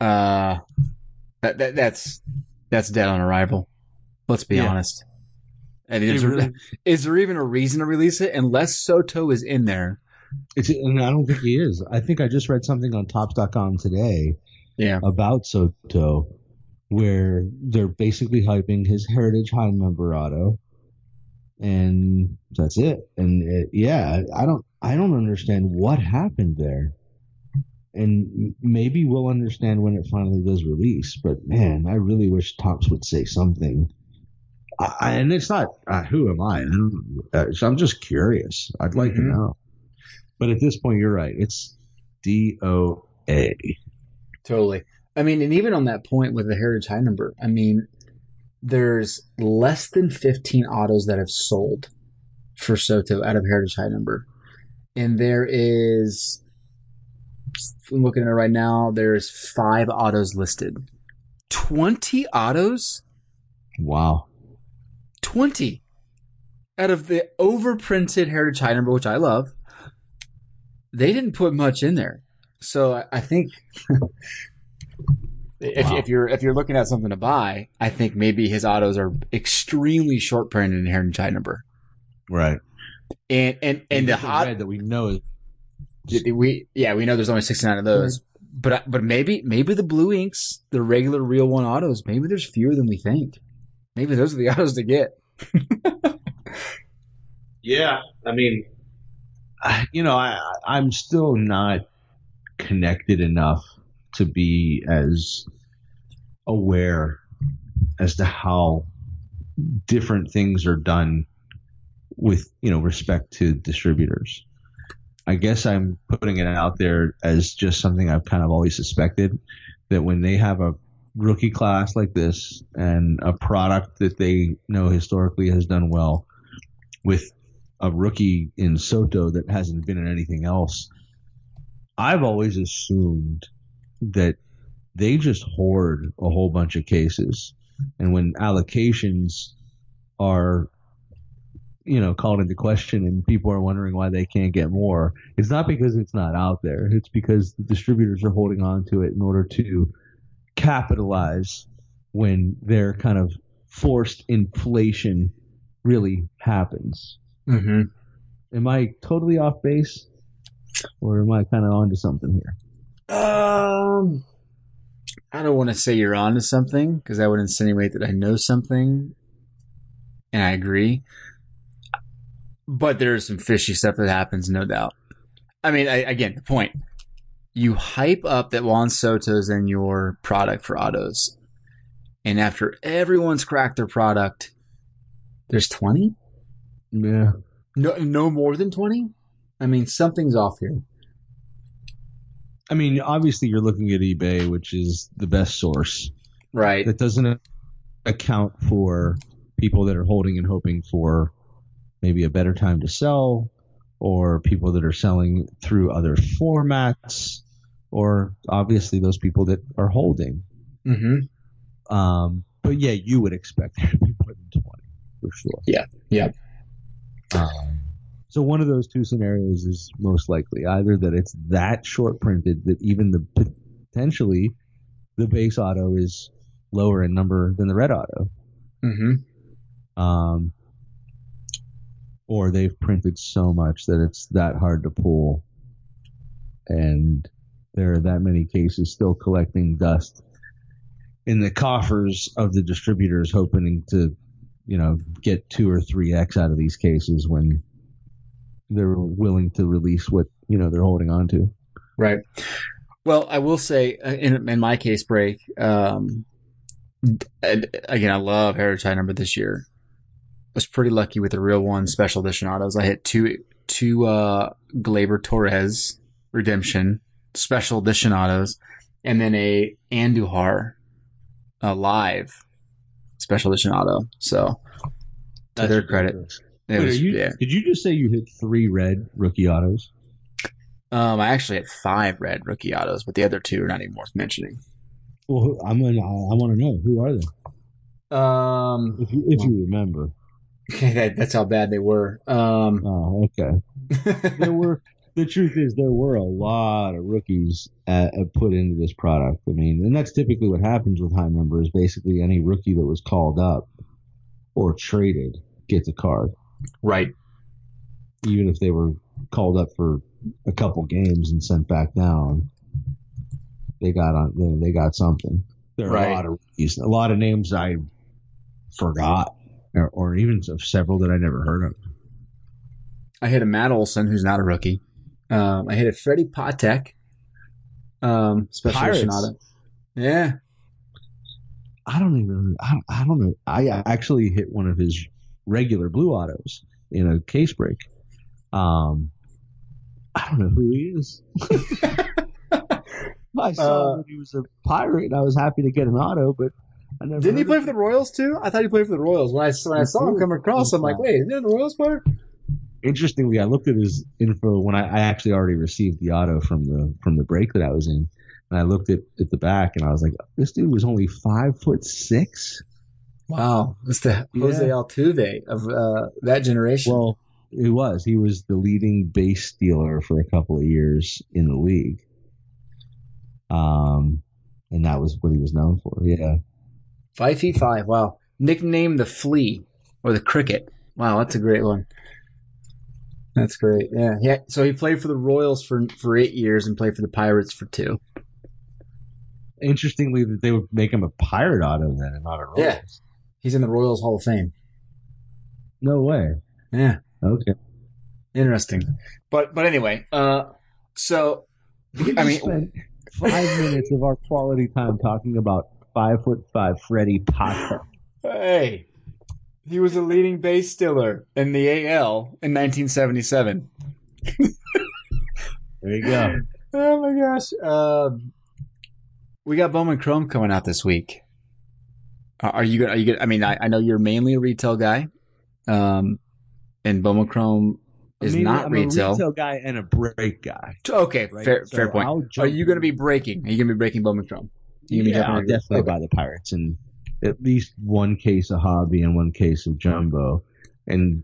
Uh, that, that that's that's dead on arrival. Let's be Yeah. honest. And is, really- is there even a reason to release it unless Soto is in there? It's, and I don't think he is. I think I just read something on Topps.com today Yeah. about Soto where they're basically hyping his Heritage High number auto, and that's it. And it, yeah, I don't, I don't understand what happened there. And maybe we'll understand when it finally does release. But man, I really wish Topps would say something. I, I- and it's not uh, who am I? I uh, so I'm just curious. I'd like to Mhm. know. But at this point, you're right. It's D O A. Totally. I mean, and even on that point with the Heritage High number, I mean, there's less than 15 autos that have sold for Soto out of Heritage High number. And there is, I'm looking at it right now, there's five autos listed. 20 autos? Wow. 20 out of the overprinted Heritage High number, which I love. They didn't put much in there. So I, I think <laughs> if, Wow. if you're if you're looking at something to buy, I think maybe his autos are extremely short printed in Heritage High number. Right. And and and the Just hot that we know is we yeah we know there's only 69 of those. Mm-hmm. But but maybe maybe the blue inks, the regular real one autos, maybe there's fewer than we think. Maybe those are the <laughs> autos to get. Yeah, I mean, I- you know, I I'm still not connected enough to be as aware as to how different things are done with you know respect to distributors. I guess I'm putting it out there as just something I've kind of always suspected that when they have a rookie class like this and a product that they know historically has done well with a rookie in Soto that hasn't been in anything else, I've always assumed that they just hoard a whole bunch of cases. And when allocations are, you know, called into question and people are wondering why they can't get more, it's not because it's not out there. It's because the distributors are holding on to it in order to capitalize when their kind of forced inflation really happens. Mm-hmm. Am I totally off base, or am I kind of onto something here? Um, I don't want to say you're onto something because that would insinuate that I know something, and I agree. But there's some fishy stuff that happens, no doubt. I mean, I, again, the point: you hype up that Juan Soto's in your product for autos, and after everyone's cracked their product, there's twenty. Yeah. No, no more than twenty. I mean, something's off here. I mean, obviously, you're looking at eBay, which is the best source. Right. That doesn't account for people that are holding and hoping for maybe a better time to sell, or people that are selling through other formats, or obviously those people that are holding. Mm-hmm. Um, but yeah, you would expect there <laughs> to be more than 20 for sure. Yeah. Yeah. Um, so one of those two scenarios is most likely either that it's that short printed that even the potentially the base auto is lower in number than the red auto. Mm-hmm. Um, or they've printed so much that it's that hard to pull. And there are that many cases still collecting dust in the coffers of the distributors, hoping to, you know, get two or three X out of these cases when they're willing to release what, you know, they're holding on to. Right. Well, I will say uh, in, in my case break, um, again, I love Heritage High Number this year. I was pretty lucky with the real one special edition autos. I hit two, two, uh, Gleyber Torres redemption special edition autos and then a Andujar, uh, live special edition auto. So to their credit, it Wait, was, you, yeah. Did you just say you hit three red rookie autos? Um, I actually had five red rookie autos, but the other two are not even worth mentioning. Well, I'm gonna, I want to know who are they Um, if you if you remember. <laughs> that, that's how bad they were. Um, Oh, okay. <laughs> there were the truth is there were a lot of rookies uh uh put into this product. I mean, and that's typically what happens with high numbers. Basically, any rookie that was called up or traded gets a card, right. even if they were called up for a couple games and sent back down. They got on. They, they got something. There are Right. a lot of rookies, a lot of names I forgot, or, or even of several that I never heard of. I hit a Matt Olson, who's not a rookie. Um, I hit a Freddie Patek, um, special edition Pirates. Yeah. I don't even. I, I don't know. I actually hit one of his regular blue autos in a case break. Um, I don't know who he is. <laughs> I saw Uh, that he was a pirate, and I was happy to get an auto, but I never. Didn't he play of for the Royals too? I thought he played for the Royals. When I when I saw him come across, I'm like, wait, isn't that the Royals player? Interestingly, I looked at his info when I, I actually already received the auto from the from the break that I was in, and I looked at, at the back, and I was like, this dude was only five foot six. Wow, it's the Jose Yeah. Altuve of uh, that generation. Well, it was. He was the leading base stealer for a couple of years in the league. Um, and that was what he was known for. Yeah. five feet five. Wow. Nicknamed the Flea or the Cricket. Wow, that's a great one. That's great. Yeah, yeah. So he played for the Royals for for eight years and played for the Pirates for two. Interestingly, that they would make him a pirate auto then, and not a Royals. Yeah. He's in the Royals Hall of Fame. No way. Yeah. Okay. Interesting. But but anyway, uh so We I mean spent five minutes of our quality time talking about five foot five Freddie Potter. hey, he was a leading base stealer in the AL in 1977. There you go. Oh my gosh. Um we got Bowman Chrome coming out this week. Are you good? Are you good? I mean, I, I know you're mainly a retail guy. Um, and Bowman Chrome I is mean, not I'm retail. a retail guy and a break guy. Okay, Right? fair So fair point. Are you going to be breaking? Are you going to be breaking Bowman Chrome? You gonna yeah, jumping I'll definitely Okay. buy the Pirates and at least one case of hobby and one case of jumbo, and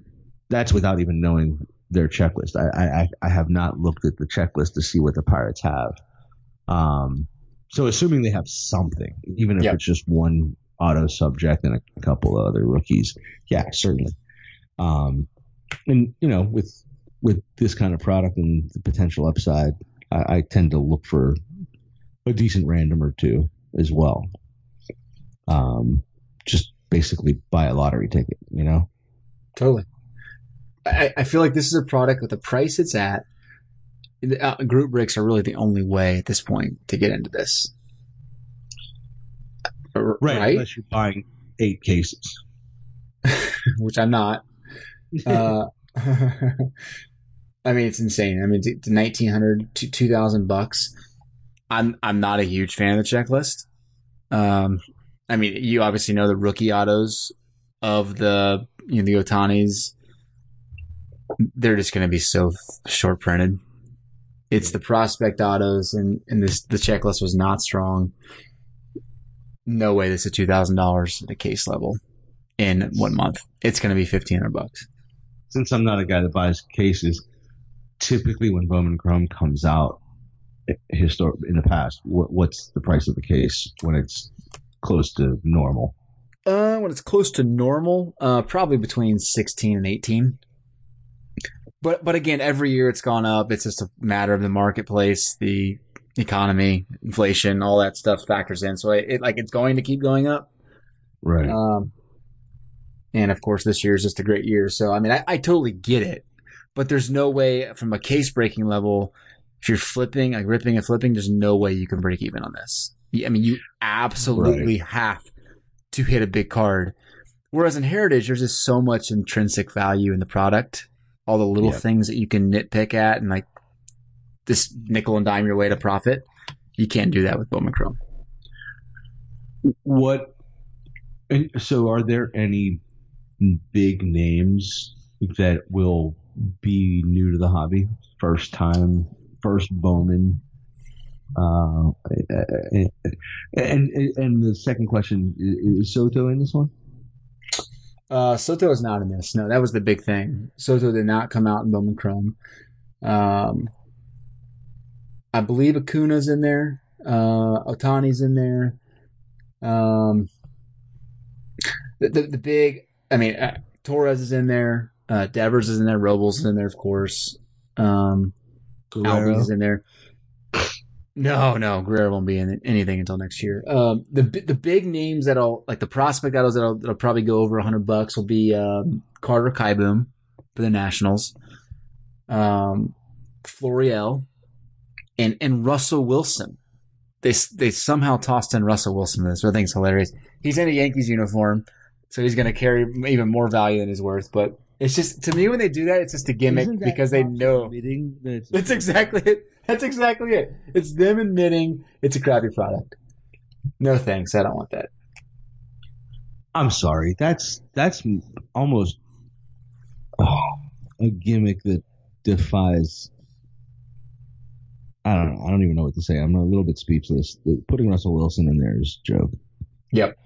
that's without even knowing their checklist. I I, I have not looked at the checklist to see what the Pirates have. Um, so assuming they have something, even if Yeah. it's just one auto subject and a couple of other rookies, yeah, certainly. Um, and you know, with with this kind of product and the potential upside, I, I tend to look for a decent random or two as well. Um, just basically buy a lottery ticket, you know? Totally. I, I feel like this is a product with the price it's at. the, Uh, group breaks are really the only way at this point to get into this. R- Right? Unless you're buying eight cases. <laughs> Which I'm not. <laughs> Uh, <laughs> I mean, it's insane. I mean, it's 1900 to 2000 bucks. I'm, I'm not a huge fan of the checklist. Um, I mean, you obviously know the rookie autos of the you know the Ohtanis. They're just going to be so short printed. It's the prospect autos, and and this the checklist was not strong. No way, this is two thousand dollars at a case level in one month. It's going to be fifteen hundred bucks. Since I'm not a guy that buys cases, typically when Bowman Chrome comes out, historic in the past, what, what's the price of the case when it's close to normal? Uh, when it's close to normal, uh, probably between sixteen and eighteen. But but again, every year it's gone up. It's just a matter of the marketplace, the economy, inflation, all that stuff factors in. So it, it like it's going to keep going up. Right. Um, and of course, this year is just a great year. So I mean, I, I totally get it, but there's no way from a case breaking level. If you're flipping, like ripping and flipping, there's no way you can break even on this. I mean, you absolutely Right. have to hit a big card. Whereas in Heritage, there's just so much intrinsic value in the product, all the little Yeah. things that you can nitpick at and like this nickel and dime your way to profit. You can't do that with Bowman Chrome. What? So, are there any big names that will be new to the hobby, first time, first Bowman? Uh, and, and and the second question is, is Soto in this one? Uh, Soto is not in this. No, that was the big thing. Soto did not come out in Bowman Chrome. Um, I believe Acuna's in there. Uh, Ohtani's in there. Um, the, the, the big, I mean, uh, Torres is in there. Uh, Devers is in there. Robles is in there, of course. Um, Albies is in there. No, no, Guerrero won't be in anything until next year. Um, the the big names that'll like the prospect autos that'll, that'll probably go over hundred bucks will be um, Carter Kieboom for the Nationals, um, Florial, and and Russell Wilson. They they somehow tossed in Russell Wilson this, I think it's hilarious. He's in a Yankees uniform, so he's going to carry even more value than his worth. But it's just to me when they do that, it's just a gimmick because they know admitting that it's- <laughs> that's exactly it. That's exactly it. It's them admitting it's a crappy product. No thanks. I don't want that. I'm sorry. That's that's almost oh, a gimmick that defies. I don't know. I don't even know what to say. I'm a little bit speechless. Putting Russell Wilson in there is a joke. Yep.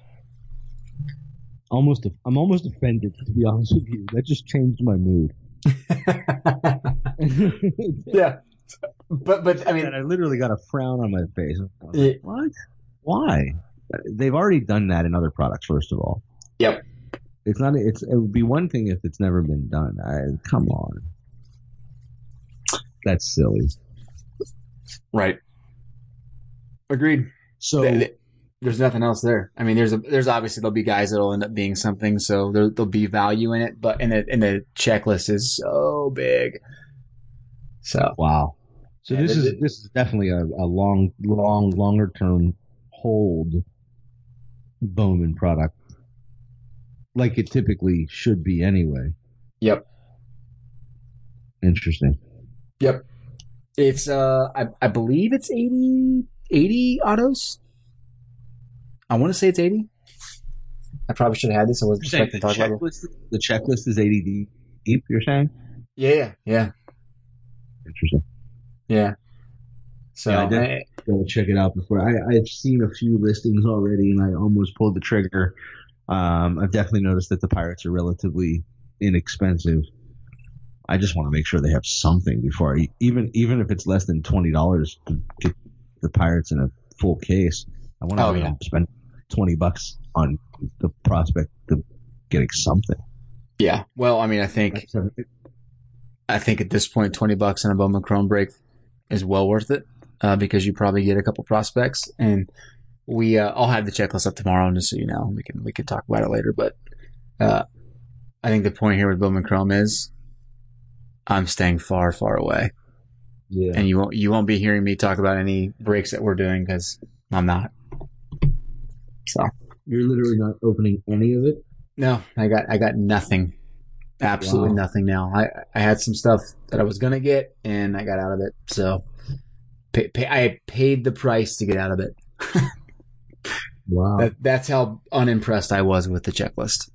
Almost, I'm almost offended to be <laughs> honest with you. That just changed my mood. <laughs> yeah. But but I mean and I literally got a frown on my face. I was Yeah. like, what? Why? They've already done that in other products. First of all. Yep. It's not. It's. It would be one thing if it's never been done. I, come on. That's silly. Right. Agreed. So Th- th- There's nothing else there. I mean, there's a, there's obviously there'll be guys that'll end up being something, so there, there'll be value in it. But and the and the checklist is so big. So wow. So Yeah, this th- is this is definitely a, a long, long, longer term hold Bowman product, like it typically should be anyway. Yep. Interesting. Yep. It's uh I, I believe it's 80, 80 autos. I want to say it's 80. I probably should have had this. I wasn't expecting the to talk about it. checklist, the checklist is 80 deep. You're saying? Yeah, yeah, Interesting. yeah. So Yeah, I did. eh, Gotta check it out before. I, I've seen a few listings already, and I almost pulled the trigger. Um, I've definitely noticed that the pirates are relatively inexpensive. I just want to make sure they have something before I even even if it's less than twenty dollars to get the pirates in a full case. I want to Oh, yeah. spend twenty bucks on the prospect of getting something. yeah. Well, I mean, I think I think at this point, twenty bucks on a Bowman Chrome break is well worth it uh, because you probably get a couple prospects, and we uh, I'll have the checklist up tomorrow, and just so you know, we can we can talk about it later. But uh, I think the point here with Bowman Chrome is I'm staying far, far away, yeah. and you won't you won't be hearing me talk about any breaks that we're doing because I'm not. So You're literally not opening any of it. no, I got I got nothing. Absolutely Wow. nothing now. I I had some stuff that I was gonna get and I got out of it. So pay, pay, I paid the price to get out of it. <laughs> Wow. That, that's how unimpressed I was with the checklist.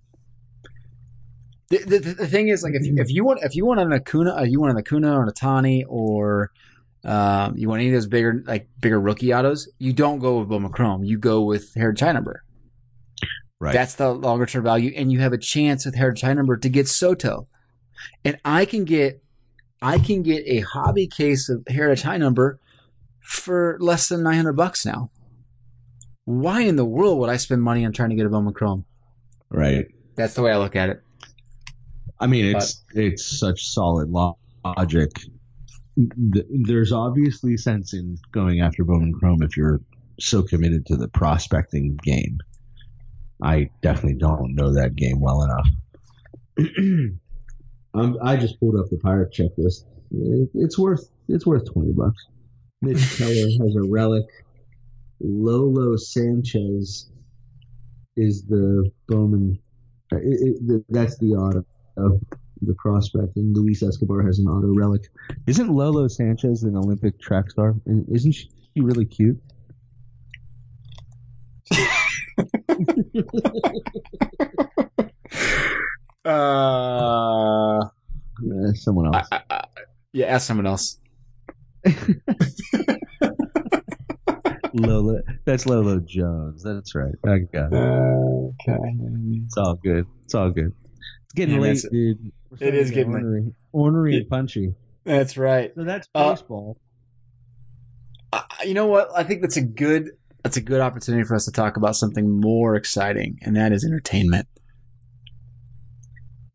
The, the, the thing is, like, if you, if you want if you want an Acuna, uh, you want an Acuna or an Ohtani, or um, you want any of those bigger like bigger rookie autos, you don't go with Bowman Chrome. You go with Heritage High Number. Right. That's the longer term value, and you have a chance with Heritage High Number to get Soto. And I can get I can get a hobby case of Heritage High Number for less than nine hundred bucks now. Why in the world would I spend money on trying to get a Bowman Chrome? right. That's the way I look at it. I mean, it's it's such solid lo- logic. There's obviously sense in going after Bowman Chrome if you're so committed to the prospecting game. I definitely don't know that game well enough. <clears throat> um, I just pulled up the pirate checklist. It- It's worth it's worth twenty bucks. Mitch <laughs> Keller has a relic. Lolo Sanchez is the Bowman. uh, It, it, that's the auto of the prospect, and Luis Escobar has an auto relic. Isn't Lolo Sanchez an Olympic track star? And Isn't she really cute? <laughs> Uh, Uh, someone else. I, I, yeah, ask someone else. Lolo. That's Lolo Jones. That's right. I got it. Okay. It's all good. It's all good. It's getting Yeah, late, dude. We're it starting is to get getting late. ornery, ornery and punchy. That's right. So that's Uh, baseball. Uh, you know what? I think that's a good that's a good opportunity for us to talk about something more exciting, and that is entertainment.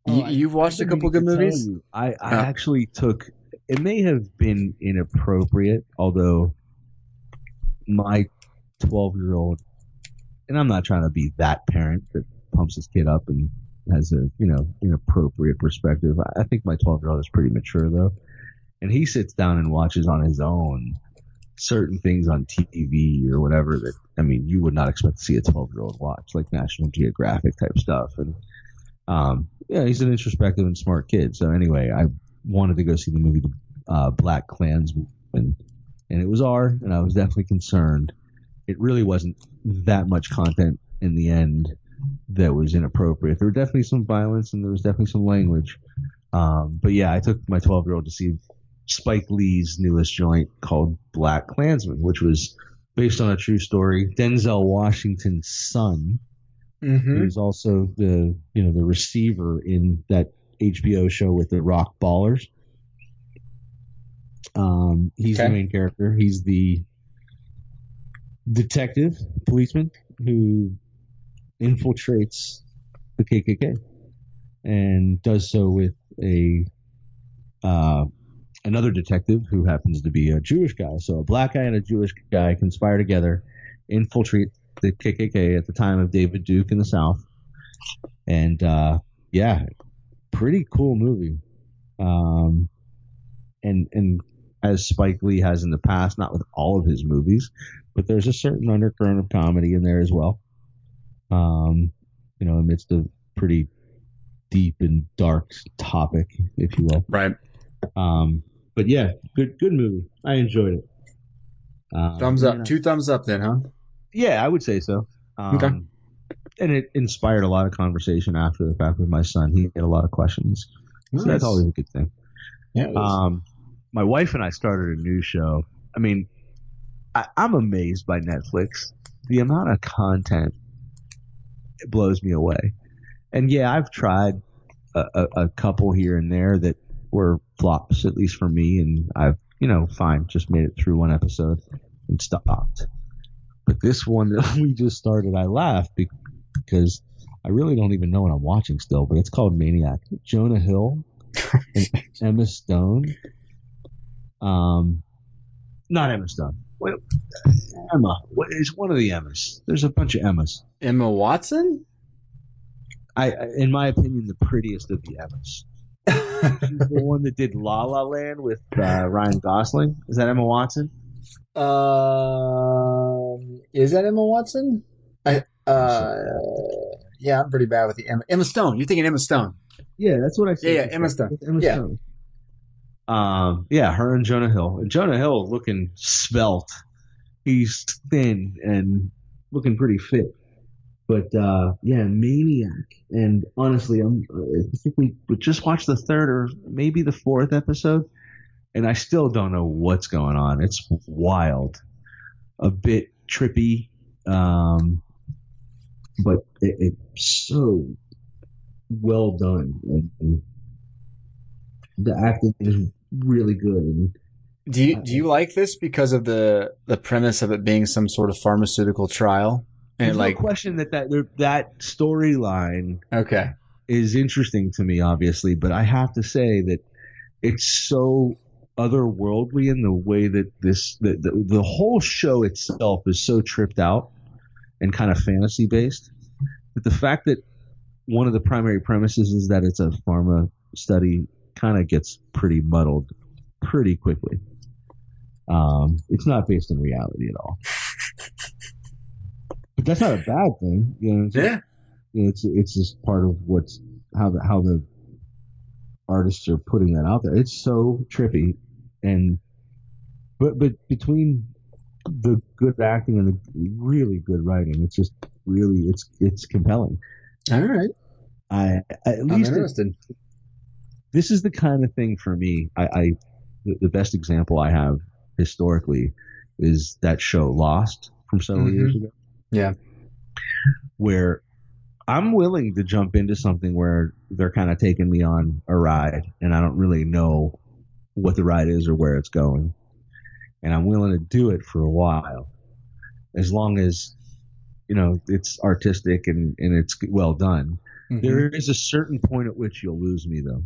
Oh, you, you've watched a I've couple been good movies. you, I, I Uh. actually took. It may have been inappropriate, although my twelve-year-old, and I'm not trying to be that parent that pumps his kid up and has a you know inappropriate perspective. I, think my twelve-year-old is pretty mature though, and he sits down and watches on his own certain things on TV or whatever that I mean you would not expect to see a twelve-year-old watch, like National Geographic type stuff, and um, yeah, he's an introspective and smart kid. So anyway, I wanted to go see the movie uh, BlacKkKlansman, and it was R, and I was definitely concerned. It really wasn't that much content in the end that was inappropriate. There were definitely some violence and there was definitely some language. Um, but yeah, I took my 12 year old to see Spike Lee's newest joint called BlacKkKlansman, which was based on a true story. Denzel Washington's son Mm-hmm. who's also the you know the receiver in that HBO show with the Rock Ballers. Um, he's the main character. He's the detective policeman who infiltrates the KKK and does so with a uh, another detective who happens to be a Jewish guy. So a black guy and a Jewish guy conspire together, infiltrate the KKK at the time of David Duke in the South, and uh, yeah, pretty cool movie. Um, and and as Spike Lee has in the past, not with all of his movies, but there's a certain undercurrent of comedy in there as well. Um, you know, amidst a pretty deep and dark topic, if you will. Right. Um, but yeah, good good movie. I enjoyed it. Um, Thumbs up. know- Two thumbs up then, huh? yeah, I would say so. Um, Okay. And it inspired a lot of conversation after the fact with my son. He had a lot of questions. So that's always a good thing. yeah. Um, my wife and I started a new show. I mean, I, I'm amazed by Netflix. The amount of content it blows me away. And yeah, I've tried a, a, a couple here and there that were flops, at least for me. And I've, you know, fine, just made it through one episode and stopped. But this one that <laughs> we just started, I laughed because I really don't even know what I'm watching still, but it's called Maniac. Jonah Hill <laughs> and Emma Stone. Um, not Emma Stone. Wait, Emma. What is one of the Emmas? There's a bunch of Emmas. Emma Watson? I, I- in my opinion, the prettiest of the Emmas. She's the <laughs> one that did La La Land with uh, Ryan Gosling. Is that Emma Watson? Um, is that Emma Watson? I uh, yeah, I'm pretty bad with the Emma. Emma Stone. You're thinking Emma Stone? Yeah, that's what I said. Yeah, yeah, Emma Stone. Emma Yeah. Stone. Um, yeah, her and Jonah Hill. Jonah Hill looking svelte. He's thin and looking pretty fit. But uh, yeah, Maniac, and honestly, I'm I think we just watched the third or maybe the fourth episode, and I still don't know what's going on. It's wild, a bit trippy, um, but it, it's so well done, and, and the acting is really good. And Do you do you like this because of the the premise of it being some sort of pharmaceutical trial? And there's like no question that that that storyline okay, is interesting to me, obviously, but I have to say that it's so otherworldly in the way that this the, the, the whole show itself is so tripped out and kind of fantasy based that the fact that one of the primary premises is that it's a pharma study kind of gets pretty muddled pretty quickly. Um, it's not based in reality at all. But that's not a bad thing, you know. It's, yeah, it's it's just part of what's how the how the artists are putting that out there. It's so trippy, and but but between the good acting and the really good writing, it's just really it's it's compelling. all right. I at least it, interested. This is the kind of thing for me. I, I the, the best example I have historically is that show Lost from several Mhm. years ago. Yeah. where I'm willing to jump into something where they're kind of taking me on a ride and I don't really know what the ride is or where it's going. And I'm willing to do it for a while. As long as, you know, it's artistic and, and it's well done. Mhm. There is a certain point at which you'll lose me though.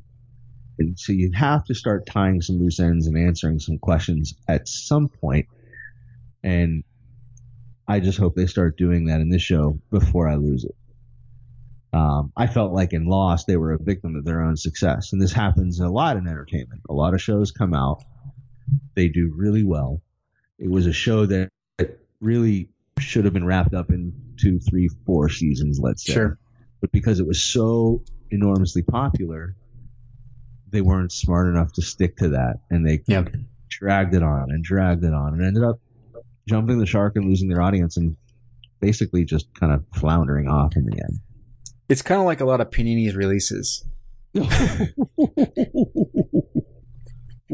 And so you have to start tying some loose ends and answering some questions at some point. And I just hope they start doing that in this show before I lose it. Um, I felt like in Lost, they were a victim of their own success. And this happens a lot in entertainment. A lot of shows come out, they do really well. It was a show that that really should have been wrapped up in two, three, four seasons, let's say Sure. but because it was so enormously popular, they weren't smart enough to stick to that, and they Yeah. dragged it on and dragged it on, and ended up jumping the shark and losing their audience, and basically just kind of floundering off in the end. It's kind of like a lot of Panini's releases. <laughs> we'll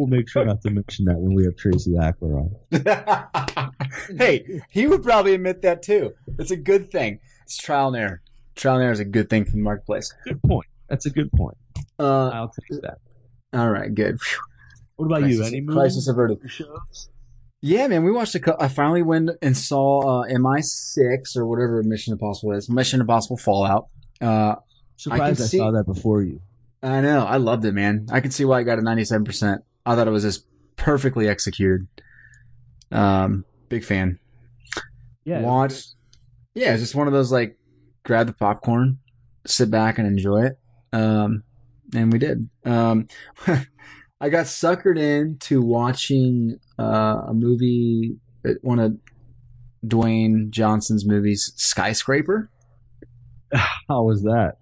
make sure not to mention that when we have Tracy Hackler on. <laughs> hey, he would probably admit that too. It's a good thing. It's trial and error. Trial and error is a good thing for the marketplace. Good point. That's a good point. Uh, I'll take that. all right, good. What about crisis, you? Any crisis movies? averted. shows? Yeah, man, we watched a. cou- I finally went and saw uh, MI6 or whatever Mission Impossible is. Mission Impossible Fallout. Uh, Surprised I, see- saw that before you. I know. I loved it, man. I can see why I got a 97%. I thought it was just perfectly executed. Um, big fan. Yeah, Watch. Yeah, it's just one of those like grab the popcorn, sit back and enjoy it. Um, and we did. Um, <laughs> I got suckered into watching uh, a movie, uh, one of Dwayne Johnson's movies, Skyscraper. <laughs> How was that?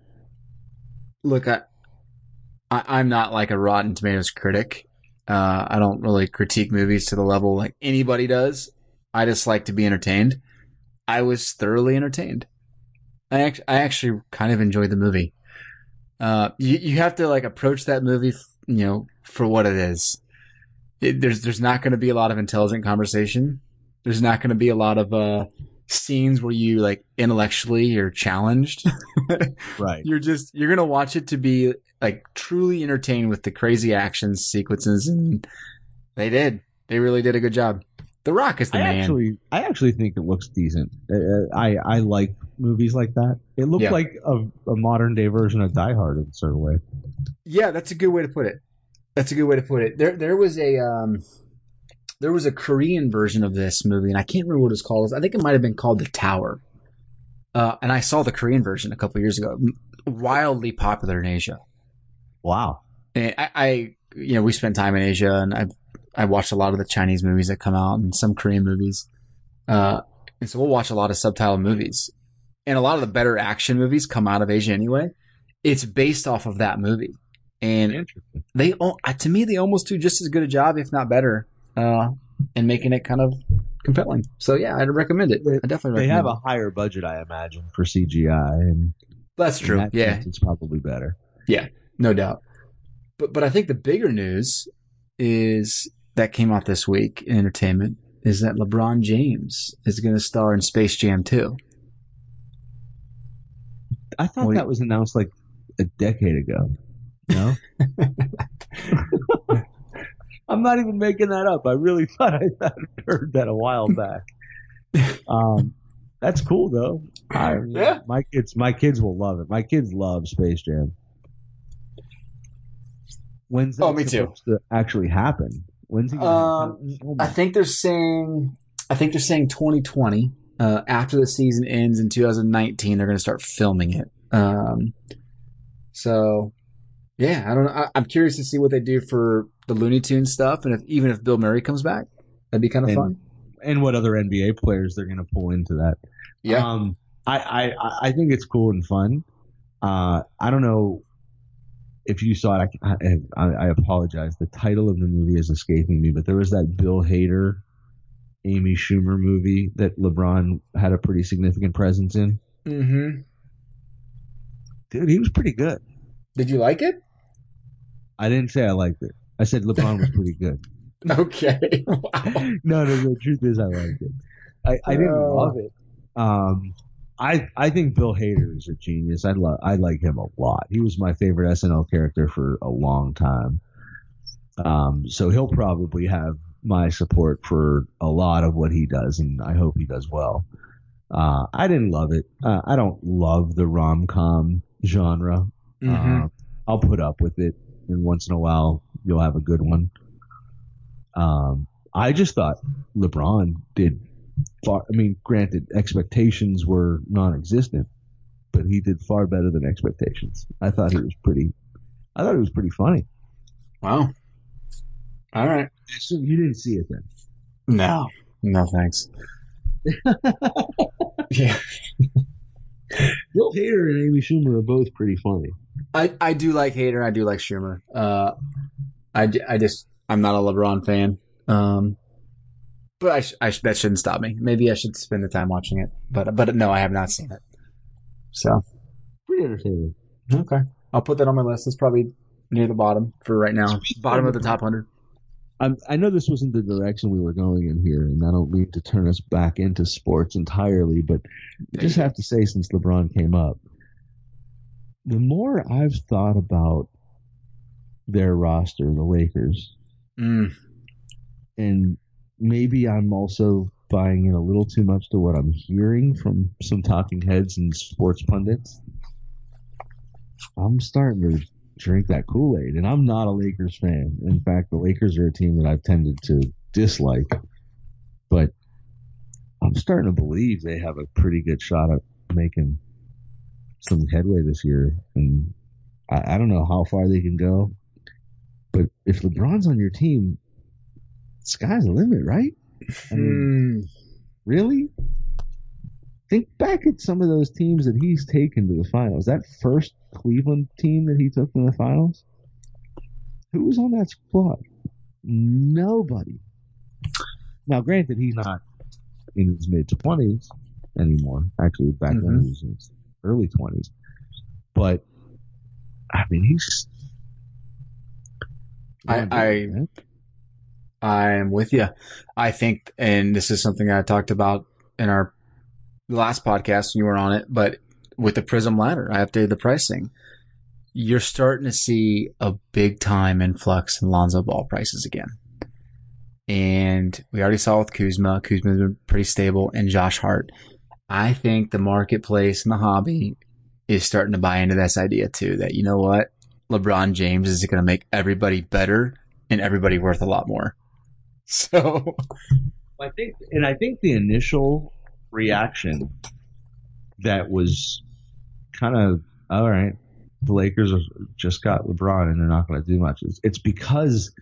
Look, I, I I'm not like a Rotten Tomatoes critic. Uh, I don't really critique movies to the level like anybody does. I just like to be entertained. I was thoroughly entertained. I I actually kind of enjoyed the movie. Uh, you you have to like approach that movie, f- you know, for what it is. It, there's there's not going to be a lot of intelligent conversation. There's not going to be a lot of uh scenes where you like intellectually you're challenged. <laughs> Right. you're just you're gonna watch it to be like truly entertained with the crazy action sequences, and they did. They really did a good job. The Rock is the I man. actually, I actually think it looks decent. Uh, I, I like movies like that. It looked Yeah. like a, a modern day version of Die Hard in a certain way. Yeah, that's a good way to put it. That's a good way to put it. There, there was a, um, there was a Korean version of this movie, and I can't remember what it's called. I think it might have been called The Tower. Uh, and I saw the Korean version a couple years ago. Wildly popular in Asia. Wow. And I, I, you know, we spent time in Asia, and I, I watched a lot of the Chinese movies that come out, and some Korean movies. Uh, and so we'll watch a lot of subtitle movies, and a lot of the better action movies come out of Asia anyway. It's based off of that movie, and they al- uh, to me they almost do just as good a job, if not better, uh, in making it kind of compelling. So yeah, I'd recommend it. I definitely They have it. a higher budget, I imagine, for CGI, and That's true. that Yeah, sense, it's probably better. Yeah, no doubt. But but I think the bigger news is that came out this week in entertainment is that LeBron James is going to star in Space Jam 2. I thought Well, that was announced like a decade ago. No, <laughs> I'm not even making that up. I really thought I heard that a while back. Um, that's cool though. I, Yeah. my kids, my kids will love it. My kids love Space Jam. When's that Oh, me too. to actually happen? When's he Um, to I think they're saying I think they're saying 2020. Uh, after the season ends in 2019, they're going to start filming it. Um, so yeah, I don't know. I, I'm curious to see what they do for the Looney Tunes stuff, and if even if Bill Murray comes back, that'd be kind of And- fun. and what other NBA players they're going to pull into that. Yeah. Um, I, I, I- I think it's cool and fun. Uh, I don't know if you saw it. I, I, I apologize. The title of the movie is escaping me, but there was that Bill Hader, Amy Schumer movie that LeBron had a pretty significant presence in. Mm-hmm. Dude, he was pretty good. Did you like it? I didn't say I liked it. I said LeBron was pretty good. <laughs> Okay. Wow. no, no, the truth is I liked it. I, I didn't Oh. love it. Um, I I think Bill Hader is a genius. I love I like him a lot. He was my favorite SNL character for a long time. Um, so he'll probably have my support for a lot of what he does, and I hope he does well. Uh, I didn't love it. Uh, I don't love the rom com genre. Mhm. Uh, I'll put up with it, and once in a while you'll have a good one. Um, I just thought LeBron did far. I mean, granted, expectations were non-existent, but he did far better than expectations. I thought he was pretty. I thought it was pretty funny. Wow. All right. So you didn't see it then? No. No thanks. <laughs> yeah. Bill Hader and Amy Schumer are both pretty funny. I, I do like Hader. I do like Schumer. Uh, I, I just I'm not a LeBron fan. Um, but I, sh- I sh- that shouldn't stop me. Maybe I should spend the time watching it. But but no, I have not seen it. So Pretty entertaining. okay, I'll put that on my list. It's probably near the bottom for right now. Bottom of of- the top hundred. I'm, I know this wasn't the direction we were going in here, and I don't mean to turn us back into sports entirely, but I just have to say, since LeBron came up, the more I've thought about their roster, the Lakers, Mm, and maybe I'm also buying in a little too much to what I'm hearing from some talking heads and sports pundits. I'm starting to drink that Kool Aid, and I'm not a Lakers fan. In fact, the Lakers are a team that I've tended to dislike, but I'm starting to believe they have a pretty good shot at making some headway this year. And I, I don't know how far they can go, but if LeBron's on your team, sky's the limit, right? I mean, mm, really? Think back at some of those teams that he's taken to the finals. That first Cleveland team that he took to the finals, who was on that squad? Nobody. Now, granted, he's not in his mid twenties anymore. Actually, back Mhm. he was in his early twenties. But I mean, he's. I- I- I am with you. I think, and this is something I talked about in our last podcast. You were on it, but with the Prism ladder, I updated the pricing. You're starting to see a big time influx in Lonzo Ball prices again. And we already saw with Kuzma. Kuzma's been pretty stable, and Josh Hart. I think the marketplace and the hobby is starting to buy into this idea too. That you know what, LeBron James is going to make everybody better and everybody worth a lot more. <laughs> So I think, and I think the initial reaction that was kind of all right. The Lakers just got LeBron, and they're not going to do much. It's, it's because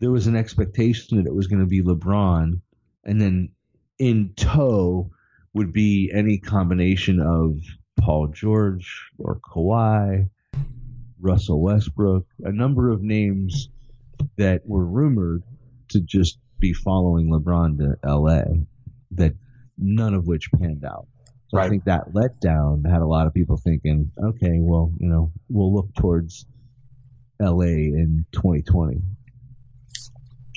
there was an expectation that it was going to be LeBron, and then in tow would be any combination of Paul George or Kawhi, Russell Westbrook, a number of names that were rumored to just be following LeBron to LA. that none of which panned out. So I think that letdown had a lot of people thinking, okay, well, you know, we'll look towards LA in 2020.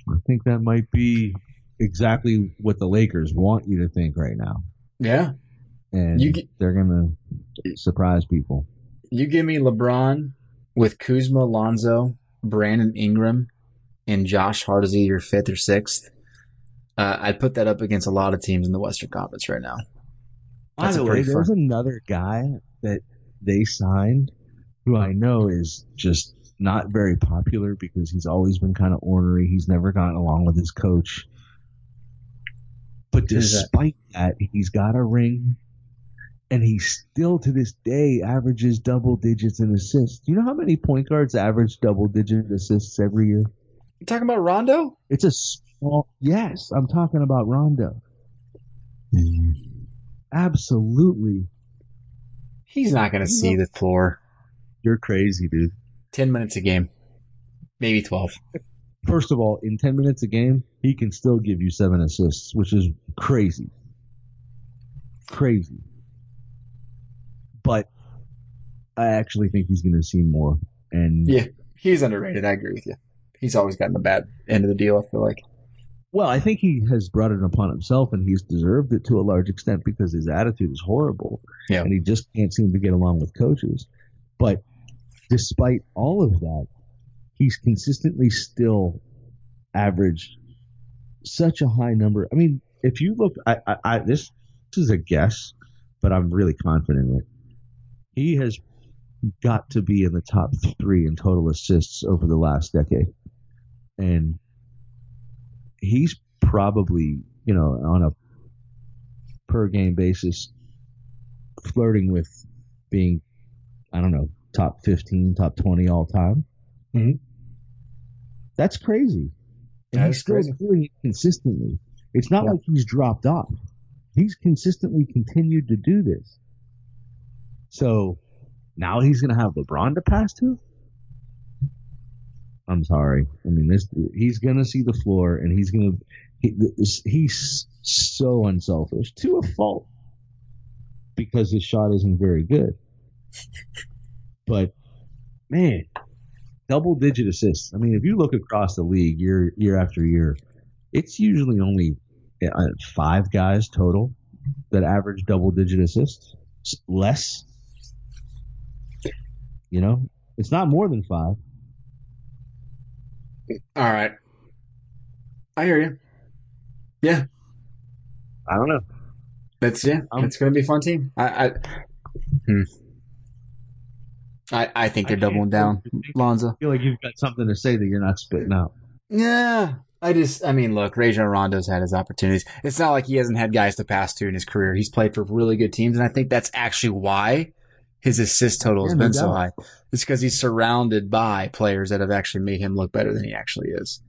I think that might be exactly what the Lakers want you to think right now. Yeah. And get- they're going to surprise people. You give me LeBron with Kuzma, Lonzo, Brandon Ingram, and Josh Hart as either fifth or sixth. Uh, I'd put that up against a lot of teams in the Western Conference right now. By the way, there's another guy that they signed who I know is just not very popular because he's always been kind of ornery. He's never gotten along with his coach. But despite that? he's got a ring and he still to this day averages double digits in assists. Do you know how many point guards average double digit assists every year? You talking about Rondo? It's a small, yes, I'm talking about Rondo. Mm-hmm. Absolutely. He's not going to see the floor. You're crazy, dude. 10 minutes a game, maybe 12. First of all, in 10 minutes a game, he can still give you seven assists, which is crazy. Crazy. But I actually think he's going to see more. And Yeah. He's underrated. I agree with you. He's always gotten the bad end of the deal, I feel like. Well, I think he has brought it upon himself, and he's deserved it to a large extent because his attitude is horrible, Yeah. and he just can't seem to get along with coaches. But despite all of that, he's consistently still averaged such a high number. I mean, if you look, I, I, I this, this is a guess, but I'm really confident in it. He has got to be in the top three in total assists over the last decade, and he's probably, you know, on a per game basis, flirting with being, I don't know, top 15, top 20 all time. Mhm. That's crazy. And That he's still crazy. doing it consistently. It's not Yeah. like he's dropped off. He's consistently continued to do this. So now he's going to have LeBron to pass to? I'm sorry. I mean, this he's going to see the floor and he's going to he, this- he's so unselfish to a fault because his shot isn't very good. <laughs> But man, double digit assists. I mean, if you look across the league year year after year, it's usually only uh, five guys total that average double digit assists. Less, you know, it's not more than five. All right. I hear you. Yeah. I don't know. That's yeah. Um, it's going to be a fun team. I I, hmm. I I think they're I doubling down, Lonzo. I feel like you've got something to say that you're not spitting out. Yeah. I just, I mean, look, Rajon Rondo's had his opportunities. It's not like he hasn't had guys to pass to in his career. He's played for really good teams, and I think that's actually why his assist total has Yeah, no been so high. It's because he's surrounded by players that have actually made him look better than he actually is.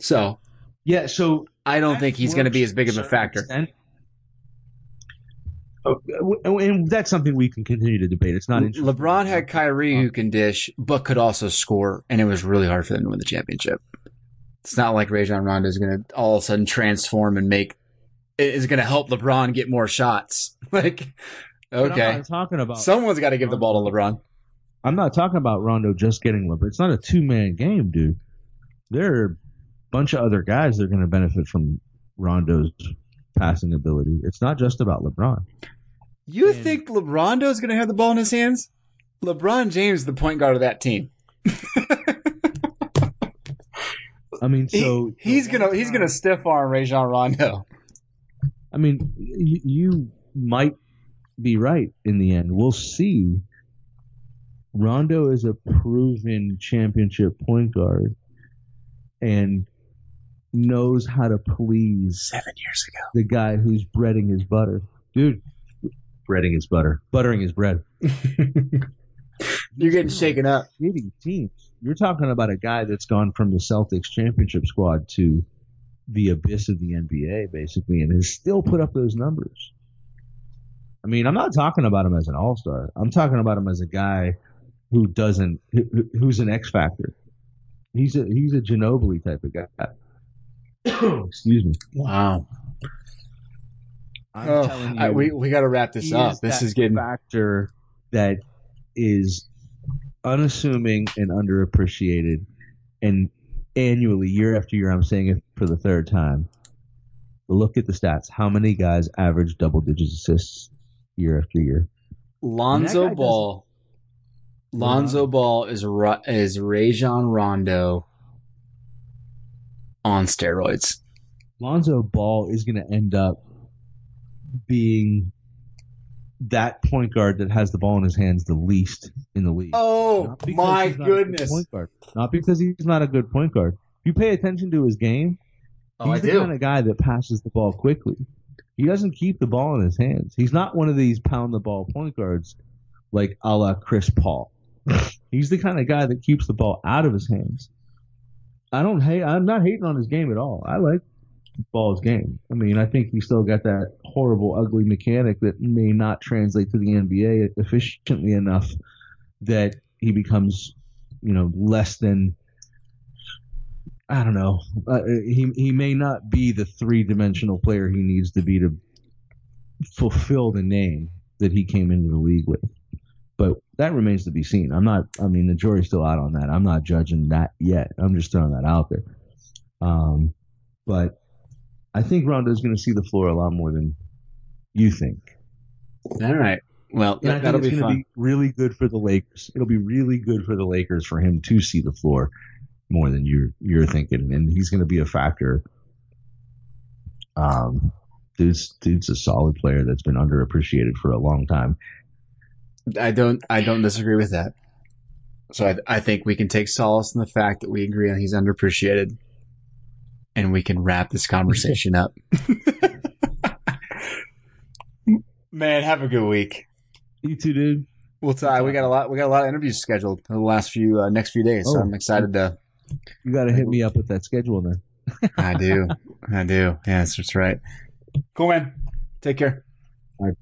So Yeah, so I don't think he's going to be as big of a factor. Oh, and that's something we can continue to debate. It's not interesting. LeBron had Kyrie who can dish, but could also score, and it was really hard for them to win the championship. It's not like Rajon Rondo is going to all of a sudden transform and make is going to help LeBron get more shots. <laughs> like, I'm okay, not talking about. someone's got to give the ball to LeBron. I'm not talking about Rondo just getting LeBron. It's not a two man game, dude. There are a bunch of other guys that are going to benefit from Rondo's passing ability. It's not just about LeBron. You And- think LeBrondo's going to have the ball in his hands? LeBron James the point guard of that team. <laughs> I mean, He- so he's gonna he's gonna stiff arm Rajon Rondo. I mean, you, you might be right in the end. We'll see. Rondo is a proven championship point guard and knows how to please Seven years ago. the guy who's breading his butter. Dude, breading his butter. Buttering his bread. <laughs> You're getting shaken up. Shitty teams. You're talking about a guy that's gone from the Celtics championship squad to the abyss of the NBA, basically, and has still put up those numbers. I mean, I'm not talking about him as an all star. I'm talking about him as a guy who doesn't, who, who's an X factor. He's a he's a Ginobili type of guy. <coughs> Excuse me. Wow. I'm Oh, telling you, I- we we got to wrap this he up. is This that is getting factor that is unassuming and underappreciated, and annually, year after year, I'm saying it for the third time. Look at the stats. How many guys average double digit assists year after year? Lonzo Ball. What Lonzo about Ball is Ro- is Rajon Rondo on steroids. Lonzo Ball is going to end up being that point guard that has the ball in his hands the least in the league. Oh my he's good goodness! point guard. Not because he's not a good point guard. If you pay attention to his game, Oh, I he's the do. kind of guy that passes the ball quickly. He doesn't keep the ball in his hands. He's not one of these pound the ball point guards like a la Chris Paul. <laughs> he's the kind of guy that keeps the ball out of his hands. I don't hate. I'm not hating on his game at all. I like Ball's game. I mean, I think he's still got that horrible, ugly mechanic that may not translate to the NBA efficiently enough that he becomes, you know, less than I don't know. Uh, he he may not be the three dimensional player he needs to be to fulfill the name that he came into the league with. But that remains to be seen. I'm not. I mean, the jury's still out on that. I'm not judging that yet. I'm just throwing that out there. Um, but I think Rondo's going to see the floor a lot more than you think. All right. Well, that, it's be going to fun. be really good for the Lakers. It'll be really good for the Lakers for him to see the floor more than you're you're thinking, and he's going to be a factor. Um, dude's dude's a solid player that's been underappreciated for a long time. I don't. I don't disagree with that. So I, I think we can take solace in the fact that we agree on he's underappreciated, and we can wrap this conversation up. <laughs> Man, have a good week. You too, dude. We'll talk. We got a lot. We got a lot of interviews scheduled in the last few uh, next few days. So Oh. I'm excited to. You got to hit me up with that schedule then. I do. I do. Yes, that's right. Cool, man. Take care. All right.